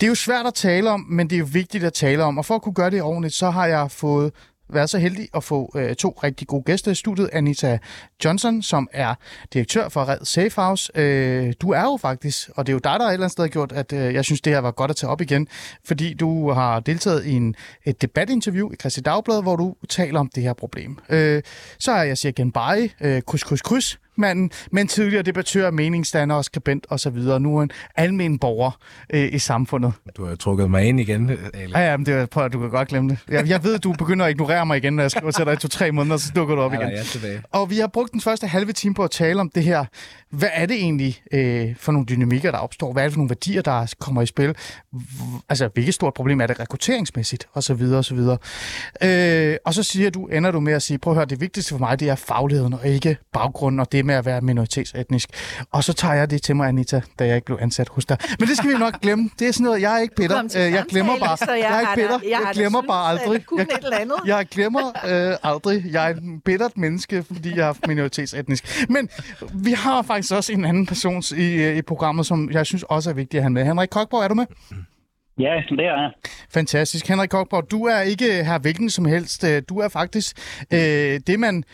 Det er jo svært at tale om, men det er jo vigtigt at tale om, og for at kunne gøre det ordentligt, så har jeg fået været så heldig at få øh, to rigtig gode gæster i studiet. Anita Johnson, som er direktør for Red Safe House. Øh, du er jo faktisk, og det er jo dig, der et eller andet sted har gjort, at øh, jeg synes, det her var godt at tage op igen, fordi du har deltaget i en, et debatinterview i Christi Dagblad, hvor du taler om det her problem. Øh, så er jeg Sergen Baye, øh, kryds, kryds, kryds, manden, men tidligere debattør, meningsstander og skribent osv. Nu er en almen borger øh, i samfundet. Du har trukket mig ind igen, Ale. Ja, ja, men det er, prøv, du kan godt glemme det. Jeg, jeg ved, du begynder at ignorere mig igen, når jeg skriver til dig i to-tre måneder, så dukker du op igen. Ja, jeg er tilbage. Og vi har brugt den første halve time på at tale om det her. Hvad er det egentlig øh, for nogle dynamikker, der opstår? Hvad er det for nogle værdier, der kommer i spil? Altså, hvilket stort problem er det rekrutteringsmæssigt? Og så videre, og så videre. Øh, og så siger du, ender du med at sige, prøv at høre, det vigtigste for mig, det er fagligheden, og ikke baggrunden, og det med at være minoritetsetnisk. Og så tager jeg det til mig, Anita, da jeg ikke blev ansat hos dig. Men det skal vi nok glemme. Det er sådan noget, jeg er ikke bitter. Øh, jeg glemmer bare. Jeg, jeg er ikke bitter. Jeg, jeg glemmer bare aldrig. Jeg, jeg glemmer øh, aldrig. Jeg er en bittert menneske, fordi jeg er minoritetsetnisk. Men vi har faktisk også en anden person i, i programmet, som jeg synes også er vigtig at have med. Henrik Kokborg, er du med? Ja, det er jeg. Fantastisk. Henrik Kokborg, du er ikke her hvilken som helst. Du er faktisk øh, det, man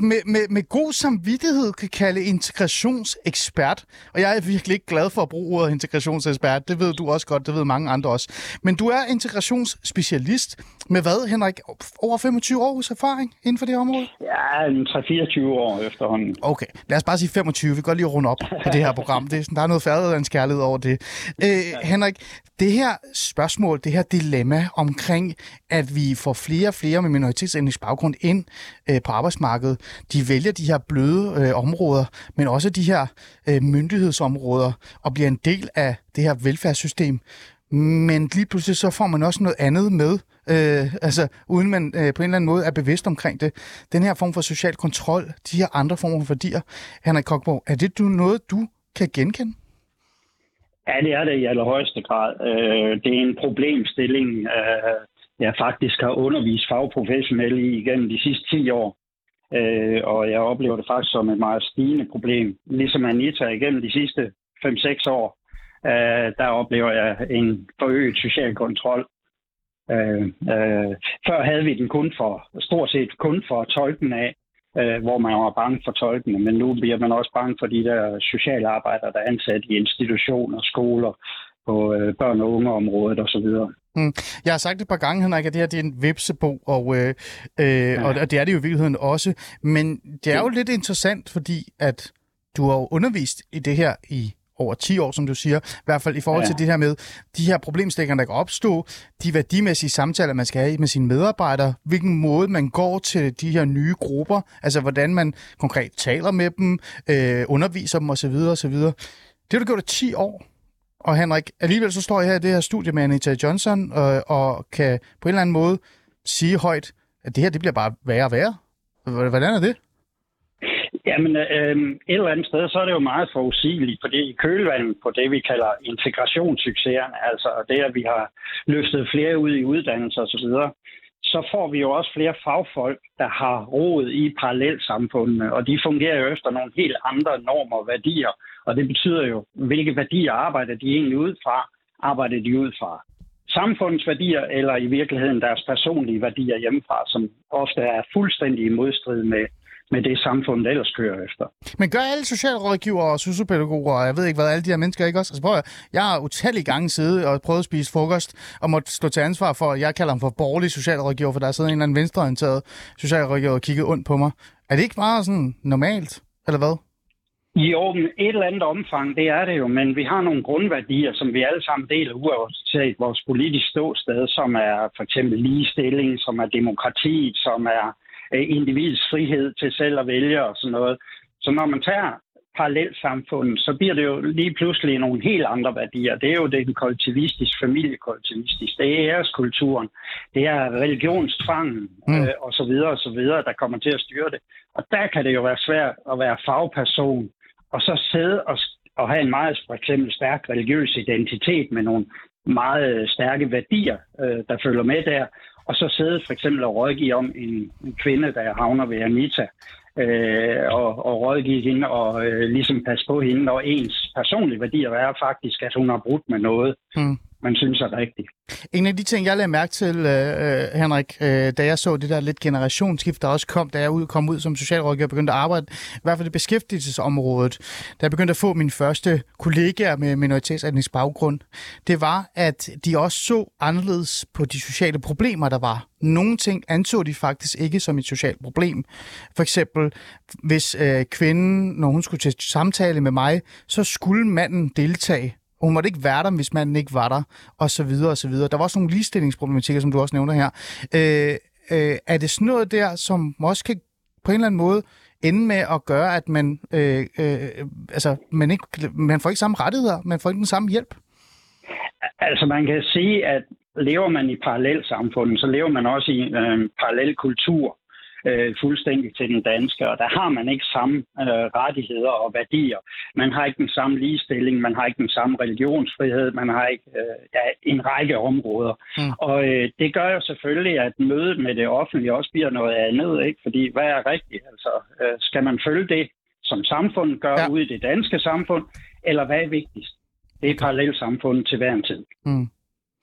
med, med, med god samvittighed kan kalde integrationsekspert. Og jeg er virkelig ikke glad for at bruge ordet integrationsekspert. Det ved du også godt, det ved mange andre også. Men du er integrationsspecialist med hvad, Henrik? Over 25 års erfaring inden for det område? Ja, 3-24 år efterhånden. Okay, lad os bare sige 25. Vi kan godt lige runde op på det her program. Det er sådan, der er noget færdigt kærlighed over det. Øh, Henrik, det her spørgsmål, det her dilemma omkring, at vi får flere og flere med minoritetsetnisk baggrund ind øh, på arbejdsmarkedet, de vælger de her bløde øh, områder, men også de her øh, myndighedsområder, og bliver en del af det her velfærdssystem. Men lige pludselig så får man også noget andet med, øh, altså uden man øh, på en eller anden måde er bevidst omkring det. Den her form for social kontrol, de her andre former for værdier. Henrik Kokborg, er det du noget, du kan genkende? Ja, det er det i allerhøjeste grad. Øh, det er en problemstilling, øh, jeg faktisk har undervist fagprofessionelle i igennem de sidste 10 år. Øh, og jeg oplever det faktisk som et meget stigende problem. Ligesom Anita igennem de sidste 5-6 år, øh, der oplever jeg en forøget social kontrol. Øh, øh, før havde vi den kun for, stort set kun for tolken af, øh, hvor man var bange for tolkene, men nu bliver man også bange for de der sociale arbejdere, der er ansat i institutioner, skoler, på øh, børn- og ungeområdet osv. Mm. Jeg har sagt et par gange, Henrik, at det her det er en vipsebo, og, øh, øh, ja. og, og det er det jo i virkeligheden også. Men det er jo lidt interessant, fordi at du har jo undervist i det her i over 10 år, som du siger. I hvert fald i forhold ja. til det her med de her problemstillinger, der kan opstå, de værdimæssige samtaler, man skal have med sine medarbejdere, hvilken måde man går til de her nye grupper, altså hvordan man konkret taler med dem, øh, underviser dem osv. osv. Det har du gjort i 10 år. Og Henrik, alligevel så står jeg her i det her studie med Anita Johnson, og, og kan på en eller anden måde sige højt, at det her det bliver bare værre og værre. Hvordan er det? Jamen, øh, et eller andet sted, så er det jo meget forudsigeligt, fordi i kølvandet på det, vi kalder integrationssucceserne, altså det, at vi har løftet flere ud i uddannelse osv., så får vi jo også flere fagfolk, der har råd i parallelsamfundene, og de fungerer jo efter nogle helt andre normer og værdier, og det betyder jo, hvilke værdier arbejder de egentlig ud fra? Arbejder de ud fra samfundets værdier, eller i virkeligheden deres personlige værdier hjemmefra, som ofte er fuldstændig i modstrid med med det samfund, der ellers kører efter. Men gør alle socialrådgivere og sociopædagoger, og jeg ved ikke hvad, alle de her mennesker ikke også? Altså, prøv at, jeg har utallige gange siddet og prøvet at spise frokost, og måtte stå til ansvar for, at jeg kalder dem for borgerlige socialrådgiver, for der sidder en eller anden venstreorienteret socialrådgiver og kigger ondt på mig. Er det ikke meget sådan normalt, eller hvad? I orden, et eller andet omfang, det er det jo, men vi har nogle grundværdier, som vi alle sammen deler uafhængigt vores politiske ståsted, som er for eksempel ligestilling, som er demokratiet, som er individets frihed til selv at vælge og sådan noget. Så når man tager parallelsamfundet, så bliver det jo lige pludselig nogle helt andre værdier. Det er jo det kollektivistisk, familiekollektivistisk, det er æreskulturen, det er religionstvangen mm. øh, og så videre og så videre, der kommer til at styre det. Og der kan det jo være svært at være fagperson, og så sidde og, og have en meget for eksempel stærk religiøs identitet med nogle meget stærke værdier, øh, der følger med der, og så sidde for eksempel og rådgive om en, en kvinde, der havner ved Anita, øh, og, og rådgive hende og øh, ligesom passe på hende, og ens personlige værdier er faktisk, at hun har brudt med noget. Mm man synes er rigtigt. En af de ting, jeg lagde mærke til, øh, øh, Henrik, øh, da jeg så det der lidt generationsskift, der også kom, da jeg ud, kom ud som socialrådgiver og begyndte at arbejde, i hvert fald i beskæftigelsesområdet, da jeg begyndte at få min første kollegaer med minoritetsetnisk baggrund, det var, at de også så anderledes på de sociale problemer, der var. Nogle ting anså de faktisk ikke som et socialt problem. For eksempel, hvis øh, kvinden, når hun skulle til samtale med mig, så skulle manden deltage og hun måtte ikke være der, hvis manden ikke var der, og så videre, og så videre. Der var også nogle ligestillingsproblematikker, som du også nævner her. Øh, øh, er det sådan noget der, som også kan på en eller anden måde ende med at gøre, at man, øh, øh, altså, man, ikke, man får ikke samme rettigheder, man får ikke den samme hjælp? Altså man kan sige, at lever man i parallelsamfundet, så lever man også i en øh, parallel kultur øh, fuldstændig til den danske, og der har man ikke samme øh, rettigheder og værdier. Man har ikke den samme ligestilling, man har ikke den samme religionsfrihed, man har ikke øh, ja, en række områder. Mm. Og øh, det gør jo selvfølgelig, at mødet med det offentlige også bliver noget andet, ikke? fordi hvad er rigtigt? Altså, øh, skal man følge det, som samfundet gør ja. ude i det danske samfund, eller hvad er vigtigst? Det er parallelt samfund til hver en tid. Mm.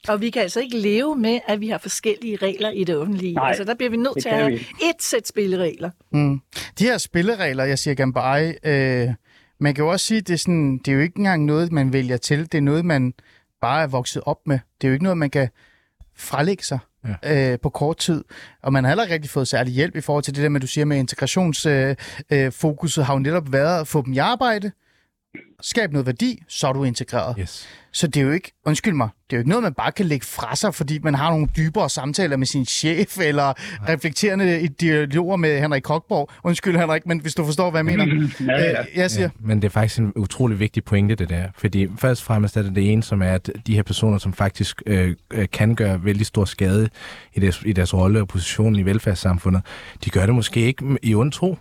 Og vi kan altså ikke leve med, at vi har forskellige regler i det offentlige. Nej, altså, der bliver vi nødt til at have et sæt spilleregler. Mm. De her spilleregler, jeg siger Gambari, øh, man kan jo også sige, at det er, sådan, det er jo ikke engang noget, man vælger til. Det er noget, man bare er vokset op med. Det er jo ikke noget, man kan frelægge sig ja. øh, på kort tid. Og man har heller ikke rigtig fået særlig hjælp i forhold til det der med, du siger med integrationsfokuset, øh, øh, har jo netop været at få dem i arbejde, skabe noget værdi, så er du integreret. Yes. Så det er jo ikke, undskyld mig, det er jo ikke noget, man bare kan lægge fra sig, fordi man har nogle dybere samtaler med sin chef, eller Nej. reflekterende dialoger med Henrik Kokborg. Undskyld Henrik, men hvis du forstår, hvad jeg mener. ja, ja. Øh, jeg siger. Ja, men det er faktisk en utrolig vigtig pointe, det der. Fordi først og fremmest er det det ene, som er, at de her personer, som faktisk øh, øh kan gøre vældig stor skade i deres, i deres rolle og position i velfærdssamfundet, de gør det måske ikke i ond tro.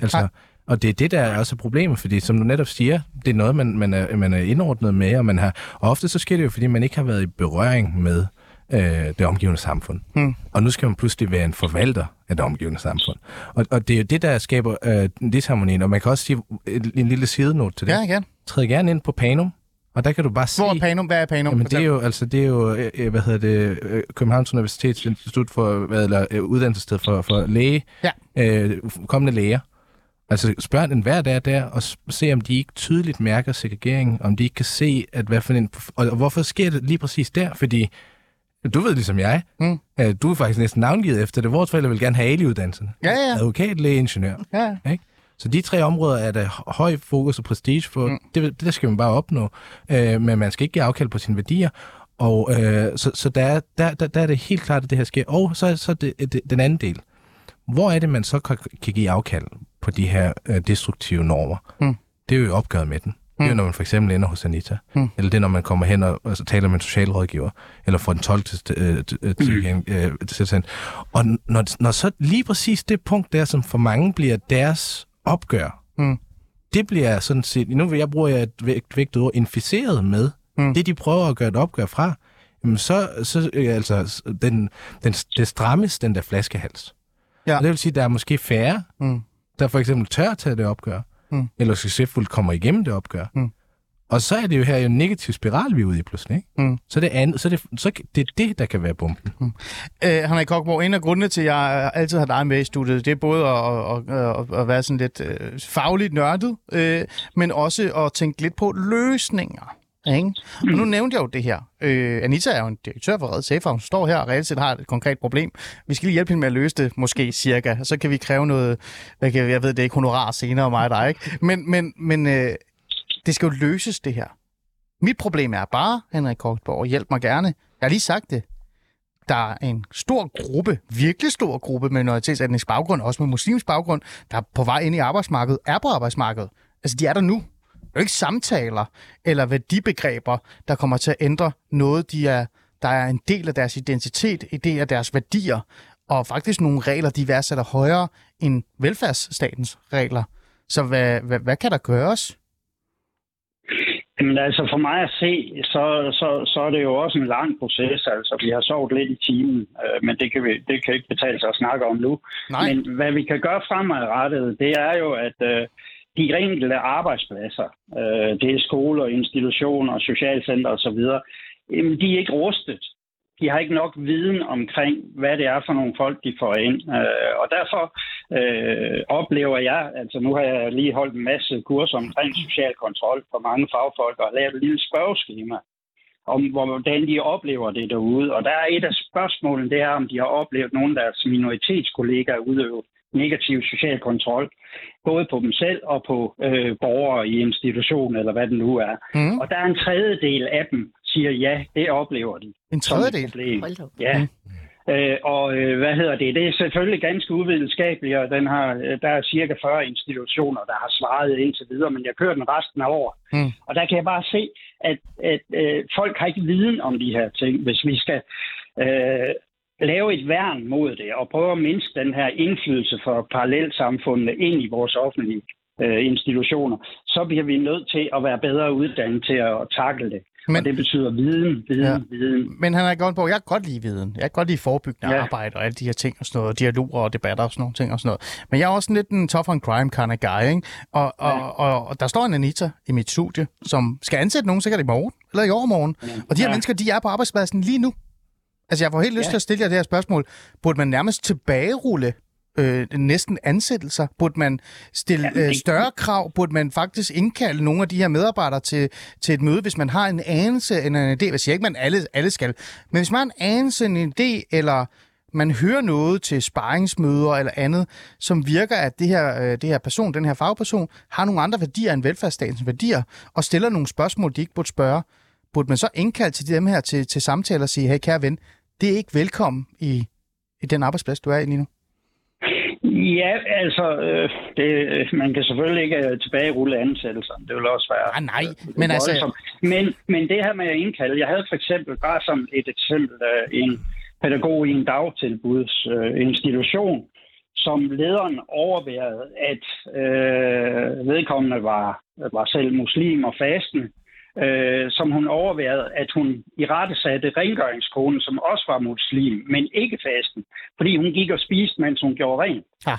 Altså, Nej Og det er det, der er også problemet, fordi som du netop siger, det er noget, man, man, er, man er indordnet med, og man har, og ofte så sker det jo, fordi man ikke har været i berøring med øh, det omgivende samfund. Hmm. Og nu skal man pludselig være en forvalter af det omgivende samfund. Og, og det er jo det, der skaber øh, disharmonien. Og man kan også sige en, en lille sidenote til det. Ja, igen. Træd gerne ind på Panum, og der kan du bare se... Hvor er Panum? Hvad er Panum? Jamen, det er jo, altså, det er jo øh, øh, hvad hedder det, øh, Københavns Universitets Institut for, hvad, eller øh, uddannelsessted for, for læge, Ja. øh, kommende læger. Altså spørg den hver dag der, og se om de ikke tydeligt mærker segregering, om de ikke kan se, at hvad for en, og, hvorfor sker det lige præcis der? Fordi du ved ligesom jeg, Mm. at du er faktisk næsten navngivet efter det. Vores forældre vil gerne have Ali-uddannelserne. Ja, ja. Advokat, læge, ingeniør. Ja, Ikke? Så de tre områder er der høj fokus og prestige for. Mm. Det, det skal man bare opnå. Øh, men man skal ikke give afkald på sine værdier. Og øh, så, så der, er, der, der, der er det helt klart, at det her sker. Og så er så det, det, den anden del. Hvor er det, man så kan, kan give afkald på de her øh, destruktive normer? Mm. Det er jo i opgøret med den. Det er jo, når man for eksempel ender hos Anita. Mm. Eller det er, når man kommer hen og, og så taler med en socialrådgiver. Eller får en 12 til, øh, til, øh, til, øh, tilsendt. Og når, når så lige præcis det punkt der, som for mange bliver deres opgør, Mm. det bliver sådan set, nu vil jeg bruge et vægt, vægtet ord, inficeret med, Mm. det de prøver at gøre et opgør fra, jamen så, så øh, altså, den, den, det strammes den der flaskehals. Ja. Og det vil sige, at der er måske færre, Mm. der for eksempel tør tage det opgør, Mm. eller succesfuldt kommer igennem det opgør. Mm. Og så er det jo her jo en negativ spiral, vi er ude i pludselig. Ikke? Mm. Så, det andet, så, det, så det er det, der kan være bomben. Øh, Henrik Kokborg, en af grundene til, at jeg altid har dig med i studiet, det er både at, at, at, at være sådan lidt øh, fagligt nørdet, øh, men også at tænke lidt på løsninger. Ikke? Og nu nævnte jeg jo det her. Øh, Anita er jo en direktør for Red Safe, hun står her og reelt set har et konkret problem. Vi skal lige hjælpe hende med at løse det, måske cirka. Så kan vi kræve noget, hvad kan, jeg ved det er ikke, honorar senere, mig og dig. Ikke? Men, men, men øh, det skal jo løses, det her. Mit problem er bare, Henrik Kokborg, hjælp mig gerne. Jeg har lige sagt det der er en stor gruppe, virkelig stor gruppe med minoritetsetnisk baggrund, også med muslimsk baggrund, der er på vej ind i arbejdsmarkedet, er på arbejdsmarkedet. Altså, de er der nu. Det er jo ikke samtaler eller værdibegreber, der kommer til at ændre noget, de er, der er en del af deres identitet, en del af deres værdier, og faktisk nogle regler, de værdsætter højere end velfærdsstatens regler. Så hvad, hvad, hvad kan der gøres? Jamen altså for mig at se, så, så, så er det jo også en lang proces. Altså vi har sovet lidt i timen, øh, men det kan, vi, det kan ikke betale sig at snakke om nu. Nej. Men hvad vi kan gøre fremadrettet, det er jo, at øh, de enkelte arbejdspladser, øh, det er skoler, institutioner, socialcenter osv., jamen, de er ikke rustet. De har ikke nok viden omkring, hvad det er for nogle folk, de får ind. Øh, og derfor øh, oplever jeg, altså nu har jeg lige holdt en masse kurser omkring social kontrol for mange fagfolk, og lavet et lille spørgeskema om, hvordan de oplever det derude. Og der er et af spørgsmålene, det er, om de har oplevet nogle af deres minoritetskollegaer udøve negativ social kontrol, både på dem selv og på øh, borgere i institutionen, eller hvad det nu er. Mm. Og der er en tredjedel af dem, siger ja, det oplever de. En som et tredjedel? Ja. Øh, og øh, hvad hedder det? Det er selvfølgelig ganske uvidenskabeligt, og den har, øh, der er cirka 40 institutioner, der har svaret indtil videre, men jeg kører den resten af år. Mm. Og der kan jeg bare se, at, at øh, folk har ikke viden om de her ting. Hvis vi skal øh, lave et værn mod det, og prøve at mindske den her indflydelse for parallelsamfundene ind i vores offentlige øh, institutioner, så bliver vi nødt til at være bedre uddannet til at takle det. Men- og det betyder viden, viden, Ja. viden. Men Henrik Goldborg, jeg kan godt lide viden. Jeg kan godt lide forebyggende ja. Arbejde og alle de her ting og sådan noget, og dialoger og debatter og sådan nogle ting og sådan noget. Men jeg er også lidt en tough on crime kind of guy, ikke? Og, og, ja. og, og der står en Anita i mit studie, som skal ansætte nogen sikkert i morgen, eller i overmorgen. Ja. Og de her. Ja. mennesker, de er på arbejdspladsen lige nu. Altså, jeg får helt lyst ja. Til at stille jer det her spørgsmål. Burde man nærmest tilbagerulle øh, næsten ansættelser? Burde man stille øh, større krav? Burde man faktisk indkalde nogle af de her medarbejdere til, til et møde, hvis man har en anelse eller en idé? Jeg siger ikke, man alle, alle skal. Men hvis man har en anelse, en idé, eller man hører noget til sparringsmøder eller andet, som virker, at det her, øh, det her person, den her fagperson, har nogle andre værdier end velfærdsstatens værdier, og stiller nogle spørgsmål, de ikke burde spørge, burde man så indkalde til dem her til, til samtaler og sige, hey kære ven, det er ikke velkommen i, i den arbejdsplads, du er i lige nu? Ja, altså, øh, det, man kan selvfølgelig ikke øh, tilbagerulle ansættelser. Det vil også være... Ah, nej, øh, men altså- voldsomt. Men, men det her med at indkalde... Jeg havde for eksempel, bare som et eksempel, øh, en pædagog i en dagtilbudsinstitution, som lederen overværede, at øh, vedkommende var, var selv muslim og fasten, øh, som hun overværede, at hun i rette satte rengøringskonen, som også var muslim, men ikke fasten, fordi hun gik og spiste, mens hun gjorde rent. Ja.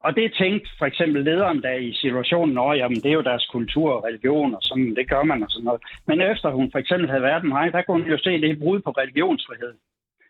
Og det tænkte for eksempel lederen der i situationen, at jamen, det er jo deres kultur og religion, og sådan, det gør man og sådan noget. Men efter hun for eksempel havde været med mig, der kunne hun jo se, det brud på religionsfrihed.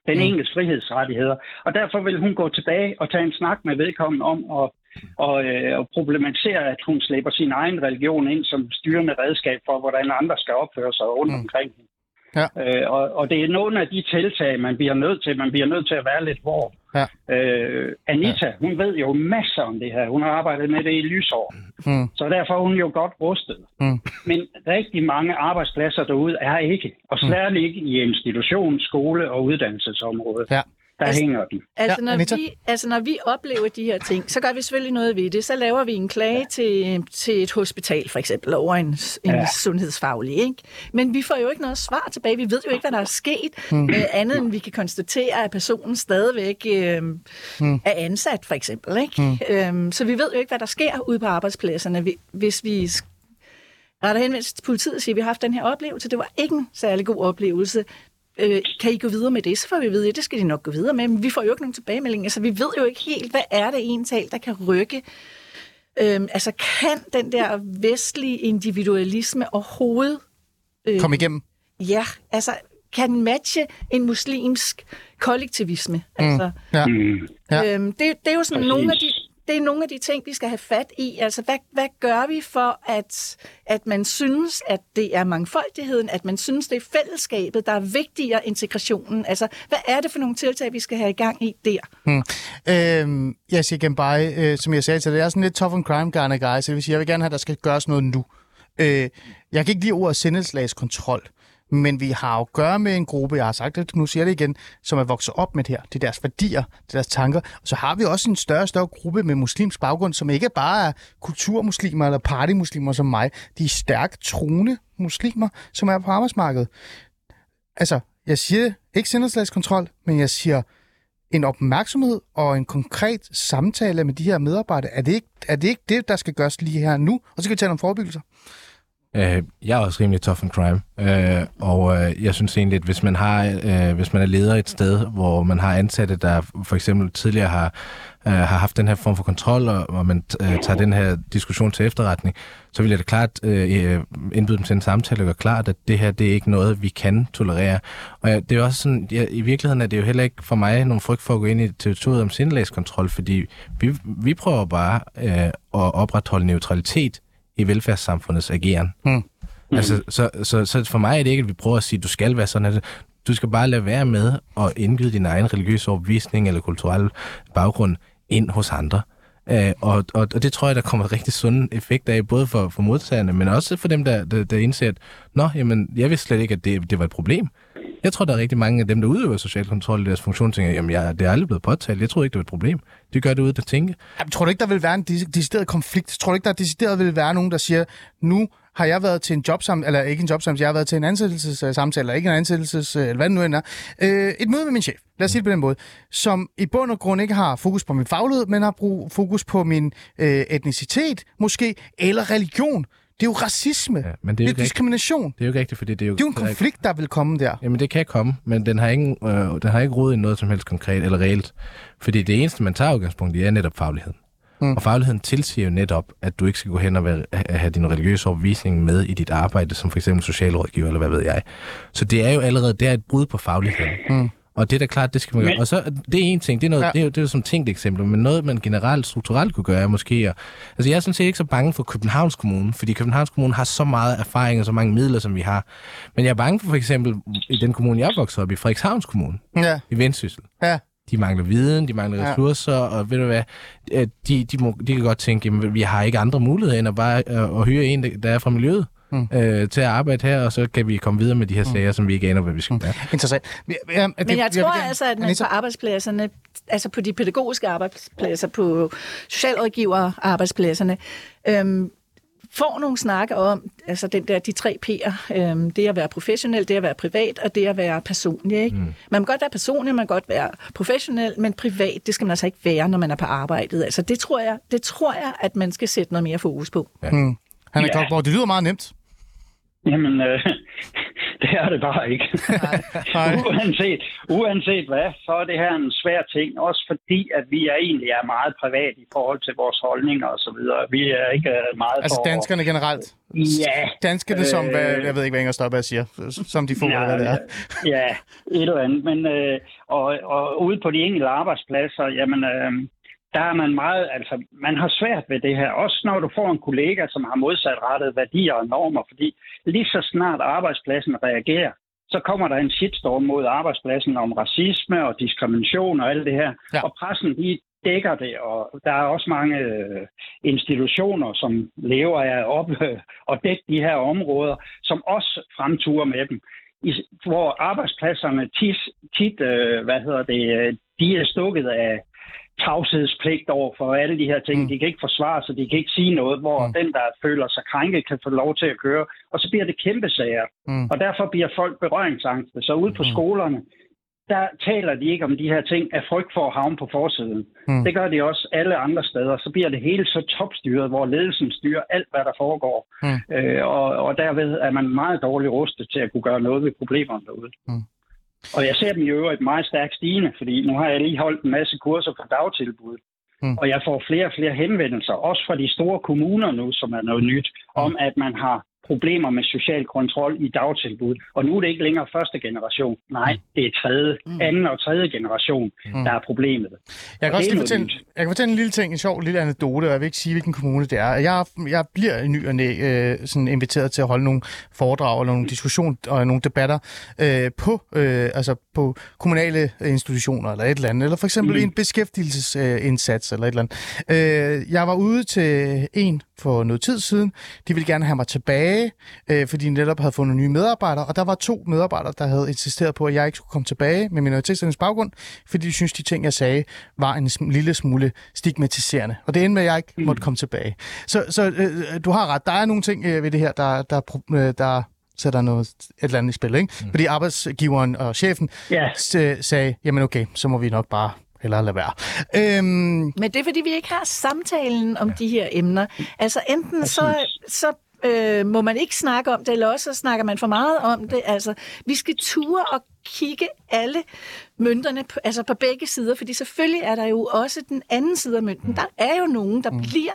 Den mm. enkelte frihedsrettigheder. Og derfor vil hun gå tilbage og tage en snak med vedkommende om at og, øh, og problematisere, at hun slæber sin egen religion ind som styrende redskab for, hvordan andre skal opføre sig rundt mm. omkring hende. Ja. Øh, og, og det er nogle af de tiltag, man bliver nødt til. Man bliver nødt til at være lidt hvor. Ja. Øh, Anita, ja. hun ved jo masser om det her. Hun har arbejdet med det i lysår. Mm. Så derfor er hun jo godt rustet. Mm. Men rigtig mange arbejdspladser derude er ikke. Og særligt mm. ikke i institution, skole og uddannelsesområdet. Ja der altså, hænger den. Altså, ja, når vi, altså, når vi oplever de her ting, så gør vi selvfølgelig noget ved det. Så laver vi en klage ja. til, til et hospital, for eksempel, over en, en ja. sundhedsfaglig. Ikke? Men vi får jo ikke noget svar tilbage. Vi ved jo ikke, hvad der er sket, mm. øh, andet end vi kan konstatere, at personen stadigvæk øh, mm. er ansat, for eksempel. Ikke? Mm. Øhm, så vi ved jo ikke, hvad der sker ude på arbejdspladserne, hvis vi retter henvendelse til politiet og siger, at vi har haft den her oplevelse. Det var ikke en særlig god oplevelse øh, kan I gå videre med det? Så får vi at vide, at det skal de nok gå videre med, men vi får jo ikke nogen tilbagemelding. Altså, vi ved jo ikke helt, hvad er det en tal, der kan rykke. Øhm, altså, kan den der vestlige individualisme overhovedet... Øh, Kom igennem? Ja, altså, kan den matche en muslimsk kollektivisme? Mm. Altså, ja. Øhm, det, det er jo sådan nogle af de det er nogle af de ting, vi skal have fat i. Altså, hvad, hvad gør vi for, at, at man synes, at det er mangfoldigheden, at man synes, det er fællesskabet, der er vigtigere integrationen? Altså, hvad er det for nogle tiltag, vi skal have i gang i der? Hmm. Øhm, jeg siger igen bare, øh, som jeg sagde til dig, jeg er sådan lidt tough on crime guy, guy, så det vil sige, jeg vil gerne have, at der skal gøres noget nu. Øh, jeg kan ikke lide ordet sindeslagskontrol. Men vi har jo at gøre med en gruppe, jeg har sagt det, nu siger jeg det igen, som er vokset op med det her. Det er deres værdier, det er deres tanker. Og så har vi også en større og større gruppe med muslimsk baggrund, som ikke bare er kulturmuslimer eller partymuslimer som mig. De er stærkt troende muslimer, som er på arbejdsmarkedet. Altså, jeg siger ikke sindeslagskontrol, men jeg siger en opmærksomhed og en konkret samtale med de her medarbejdere. Er det ikke, er det, ikke det, der skal gøres lige her nu? Og så kan vi tale om forebyggelser. Øh, jeg er også rimelig tough on crime, øh, og øh, jeg synes egentlig, at hvis man, har, øh, hvis man er leder et sted, hvor man har ansatte, der for eksempel tidligere har, øh, har haft den her form for kontrol, og, og man øh, tager den her diskussion til efterretning, så vil jeg da klart øh, øh, indbyde dem til en samtale og gøre klart, at det her det er ikke noget, vi kan tolerere. Og ja, det er også sådan, ja, i virkeligheden er det jo heller ikke for mig nogen frygt for at gå ind i territoriet om sindelagskontrol, fordi vi, vi prøver bare øh, at opretholde neutralitet i velfærdssamfundets ageren. Mm. Altså, så, så, så for mig er det ikke, at vi prøver at sige, at du skal være sådan, at du skal bare lade være med at indgyde din egen religiøse overbevisning eller kulturel baggrund ind hos andre. Uh, og, og, og det tror jeg, der kommer rigtig sunde effekter af, både for, for modtagerne, men også for dem, der, der, der indser, at Nå, jamen, jeg vidste slet ikke, at det, det var et problem. Jeg tror, der er rigtig mange af dem, der udøver social kontrol i deres funktion, tænker, jamen, jeg, det er aldrig blevet påtalt. Jeg tror ikke, det var et problem. De gør det ud at tænke. Jamen, tror du ikke, der vil være en decideret konflikt? Tror du ikke, der decideret vil være nogen, der siger, nu har jeg været til en jobsamtale, eller ikke en jobsamtale, jeg har været til en ansættelsessamtale, eller ikke en ansættelses, øh, eller hvad det nu end er. Øh, et møde med min chef, lad os sige det på den måde, som i bund og grund ikke har fokus på min faglighed, men har brug, fokus på min øh, etnicitet, måske, eller religion. Det er jo racisme. Ja, men det er, det er diskrimination. Det er jo ikke rigtigt, fordi det er jo... Det er jo en konflikt, der vil komme der. Jamen, det kan komme, men den har, ingen, øh, den har ikke rodet i noget som helst konkret eller reelt. Fordi det eneste, man tager udgangspunkt i, er netop fagligheden. Mm. Og fagligheden tilsiger jo netop, at du ikke skal gå hen og være, have din religiøse overbevisning med i dit arbejde, som for eksempel socialrådgiver, eller hvad ved jeg. Så det er jo allerede, det er et brud på fagligheden. Mm. Og det er da klart, det skal man gøre. Og så, det er en ting, det er, noget, ja. det er, jo, det er jo som tænkt eksempel, men noget, man generelt strukturelt kunne gøre, er måske at, altså jeg er sådan set ikke så bange for Københavns Kommune, fordi Københavns Kommune har så meget erfaring og så mange midler, som vi har. Men jeg er bange for for eksempel i den kommune, jeg vokset op i, Frederikshavns Kommune, ja. i Vendsyssel. Ja. De mangler viden, de mangler ressourcer, ja. og ved du hvad, de, de, må, de kan godt tænke, at vi har ikke andre muligheder end at bare at, at hyre en, der er fra miljøet mm. øh, til at arbejde her, og så kan vi komme videre med de her mm. sager, mm. som vi ikke aner, hvad vi skal gøre. Mm. Interessant. Ja, ja, det, Men jeg tror jeg, altså, at man på arbejdspladserne, altså på de pædagogiske arbejdspladser, på socialrådgiver arbejdspladserne, øhm, får nogle snakke om, altså den der, de tre P'er, øhm, det at være professionel, det at være privat, og det at være personlig. Ikke? Mm. Man må godt være personlig, man kan godt være professionel, men privat, det skal man altså ikke være, når man er på arbejdet. Altså det tror jeg, det tror jeg at man skal sætte noget mere fokus på. Ja. Hmm. Han er ja. godt, det lyder meget nemt. Jamen, øh, det er det bare ikke. Uanset, uanset hvad, så er det her en svær ting. Også fordi, at vi er egentlig er meget privat i forhold til vores holdninger og så videre. Vi er ikke øh, meget Altså for... danskerne generelt? Ja. Danskerne som, hvad, øh, jeg ved ikke, hvad Inger Støjberg siger, som de får, ja, hvad det er. Ja, et eller andet. Men, øh, og, og ude på de enkelte arbejdspladser, jamen... Øh, der er man meget, altså man har svært ved det her. Også når du får en kollega, som har modsatrettet værdier og normer, fordi lige så snart arbejdspladsen reagerer, så kommer der en shitstorm mod arbejdspladsen om racisme og diskrimination og alt det her. Ja. Og pressen, de dækker det, og der er også mange øh, institutioner, som lever af op og dække de her områder, som også fremturer med dem. I, hvor arbejdspladserne tit, tit øh, hvad hedder det, øh, de er stukket af tavshedspligt over for alle de her ting. Mm. De kan ikke forsvare sig, de kan ikke sige noget, hvor mm. den, der føler sig krænket, kan få lov til at køre. Og så bliver det kæmpe sager. Mm. Og derfor bliver folk berøringsangste. Så ude på mm. skolerne, der taler de ikke om de her ting af frygt for at havne på forsiden. Mm. Det gør de også alle andre steder. Så bliver det hele så topstyret, hvor ledelsen styrer alt, hvad der foregår. Mm. Øh, og, og derved er man meget dårligt rustet til at kunne gøre noget ved problemerne derude. Mm. Og jeg ser dem i øvrigt meget stærkt stigende, fordi nu har jeg lige holdt en masse kurser på dagtilbud. Mm. Og jeg får flere og flere henvendelser, også fra de store kommuner nu, som er noget nyt, om mm. at man har problemer med social kontrol i dagtilbud. Og nu er det ikke længere første generation. Nej, mm. det er tredje, mm. anden og tredje generation, mm. der er problemet. Jeg kan, også lige fortælle, jeg kan fortælle en lille ting, en sjov lille anekdote, og jeg vil ikke sige, hvilken kommune det er. Jeg, jeg bliver i ny og næ, øh, sådan inviteret til at holde nogle foredrag eller nogle diskussioner og nogle debatter øh, på, øh, altså på kommunale institutioner eller et eller andet, eller for eksempel mm. en beskæftigelsesindsats eller et eller andet. Øh, jeg var ude til en for noget tid siden. De ville gerne have mig tilbage, øh, fordi de netop havde fundet nye medarbejdere, og der var to medarbejdere, der havde insisteret på, at jeg ikke skulle komme tilbage med minoritetsernes baggrund, fordi de synes de ting, jeg sagde, var en lille smule stigmatiserende. Og det endte med, at jeg ikke mm. måtte komme tilbage. Så, så øh, du har ret. Der er nogle ting øh, ved det her, der, der, øh, der sætter noget, et eller andet i spil, ikke? Mm. Fordi arbejdsgiveren og chefen yeah. sagde, jamen okay, så må vi nok bare eller lade være. Øhm, Men det er, fordi vi ikke har samtalen om ja. de her emner. Altså enten så, så øh, må man ikke snakke om det, eller også så snakker man for meget om det. Altså, vi skal ture og kigge alle mønterne, på, altså på begge sider, fordi selvfølgelig er der jo også den anden side af mønten. Mm. Der er jo nogen, der mm. bliver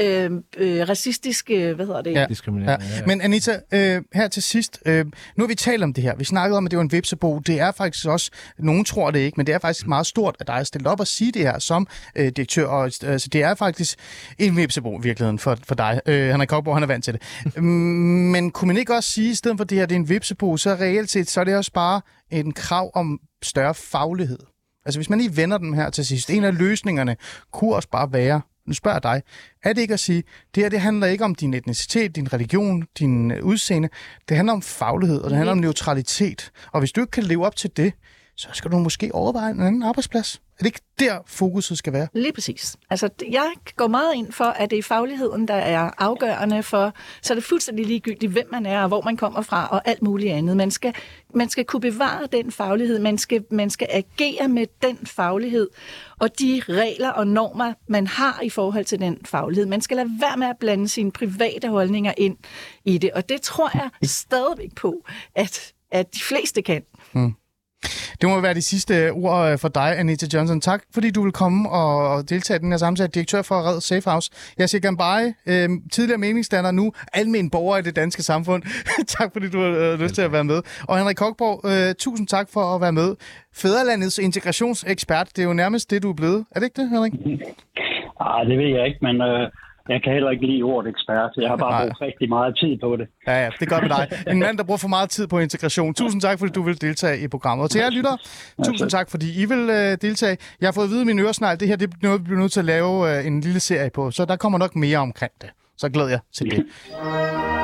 øh, øh, racistiske, hvad hedder det? Ja. Diskriminerende. Ja. Men Anita, øh, her til sidst, øh, nu har vi talt om det her. Vi snakkede om, at det var en vipsebo. Det er faktisk også, nogen tror det ikke, men det er faktisk meget stort, at der er stillet op og sige det her som øh, direktør. Og, altså, det er faktisk en vipsebo i virkeligheden for, for dig. Øh, Henrik Kokborg, han er vant til det. men kunne man ikke også sige, i stedet for det her, det er en vipsebo, så reelt set, så er det også bare en krav om større faglighed. Altså hvis man lige vender dem her til sidst, en af løsningerne kunne også bare være, nu spørger jeg dig, er det ikke at sige, det her det handler ikke om din etnicitet, din religion, din øh, udseende, det handler om faglighed, og det handler om neutralitet. Og hvis du ikke kan leve op til det, så skal du måske overveje en anden arbejdsplads. Er det ikke der, fokuset skal være? Lige præcis. Altså, jeg går meget ind for, at det er fagligheden, der er afgørende for, så er det fuldstændig ligegyldigt, hvem man er, og hvor man kommer fra, og alt muligt andet. Man skal, man skal kunne bevare den faglighed, man skal, man skal agere med den faglighed, og de regler og normer, man har i forhold til den faglighed. Man skal lade være med at blande sine private holdninger ind i det, og det tror jeg stadigvæk på, at, at de fleste kan. Hmm. Det må være de sidste ord øh, for dig, Anita Johnson. Tak, fordi du vil komme og deltage i den her samtale. Direktør for Red Safe House. Jeg siger Gambari, øh, tidligere meningsstander, nu almen borger i det danske samfund. tak, fordi du har øh, lyst til at være med. Og Henrik Kokborg, øh, tusind tak for at være med. Fæderlandets integrationsekspert, det er jo nærmest det, du er blevet. Er det ikke det, Henrik? Ah, det ved jeg ikke, men... Øh jeg kan heller ikke lide ordet ekspert. Jeg har bare Nej. brugt rigtig meget tid på det. Ja, ja, det gør med dig. En mand, der bruger for meget tid på integration. Tusind tak, fordi du vil deltage i programmet. Og til jer lytter, tusind tak, fordi I vil uh, deltage. Jeg har fået at vide i min øresnegl, det her det er noget, vi bliver nødt til at lave uh, en lille serie på. Så der kommer nok mere omkring det. Så glæder jeg til det.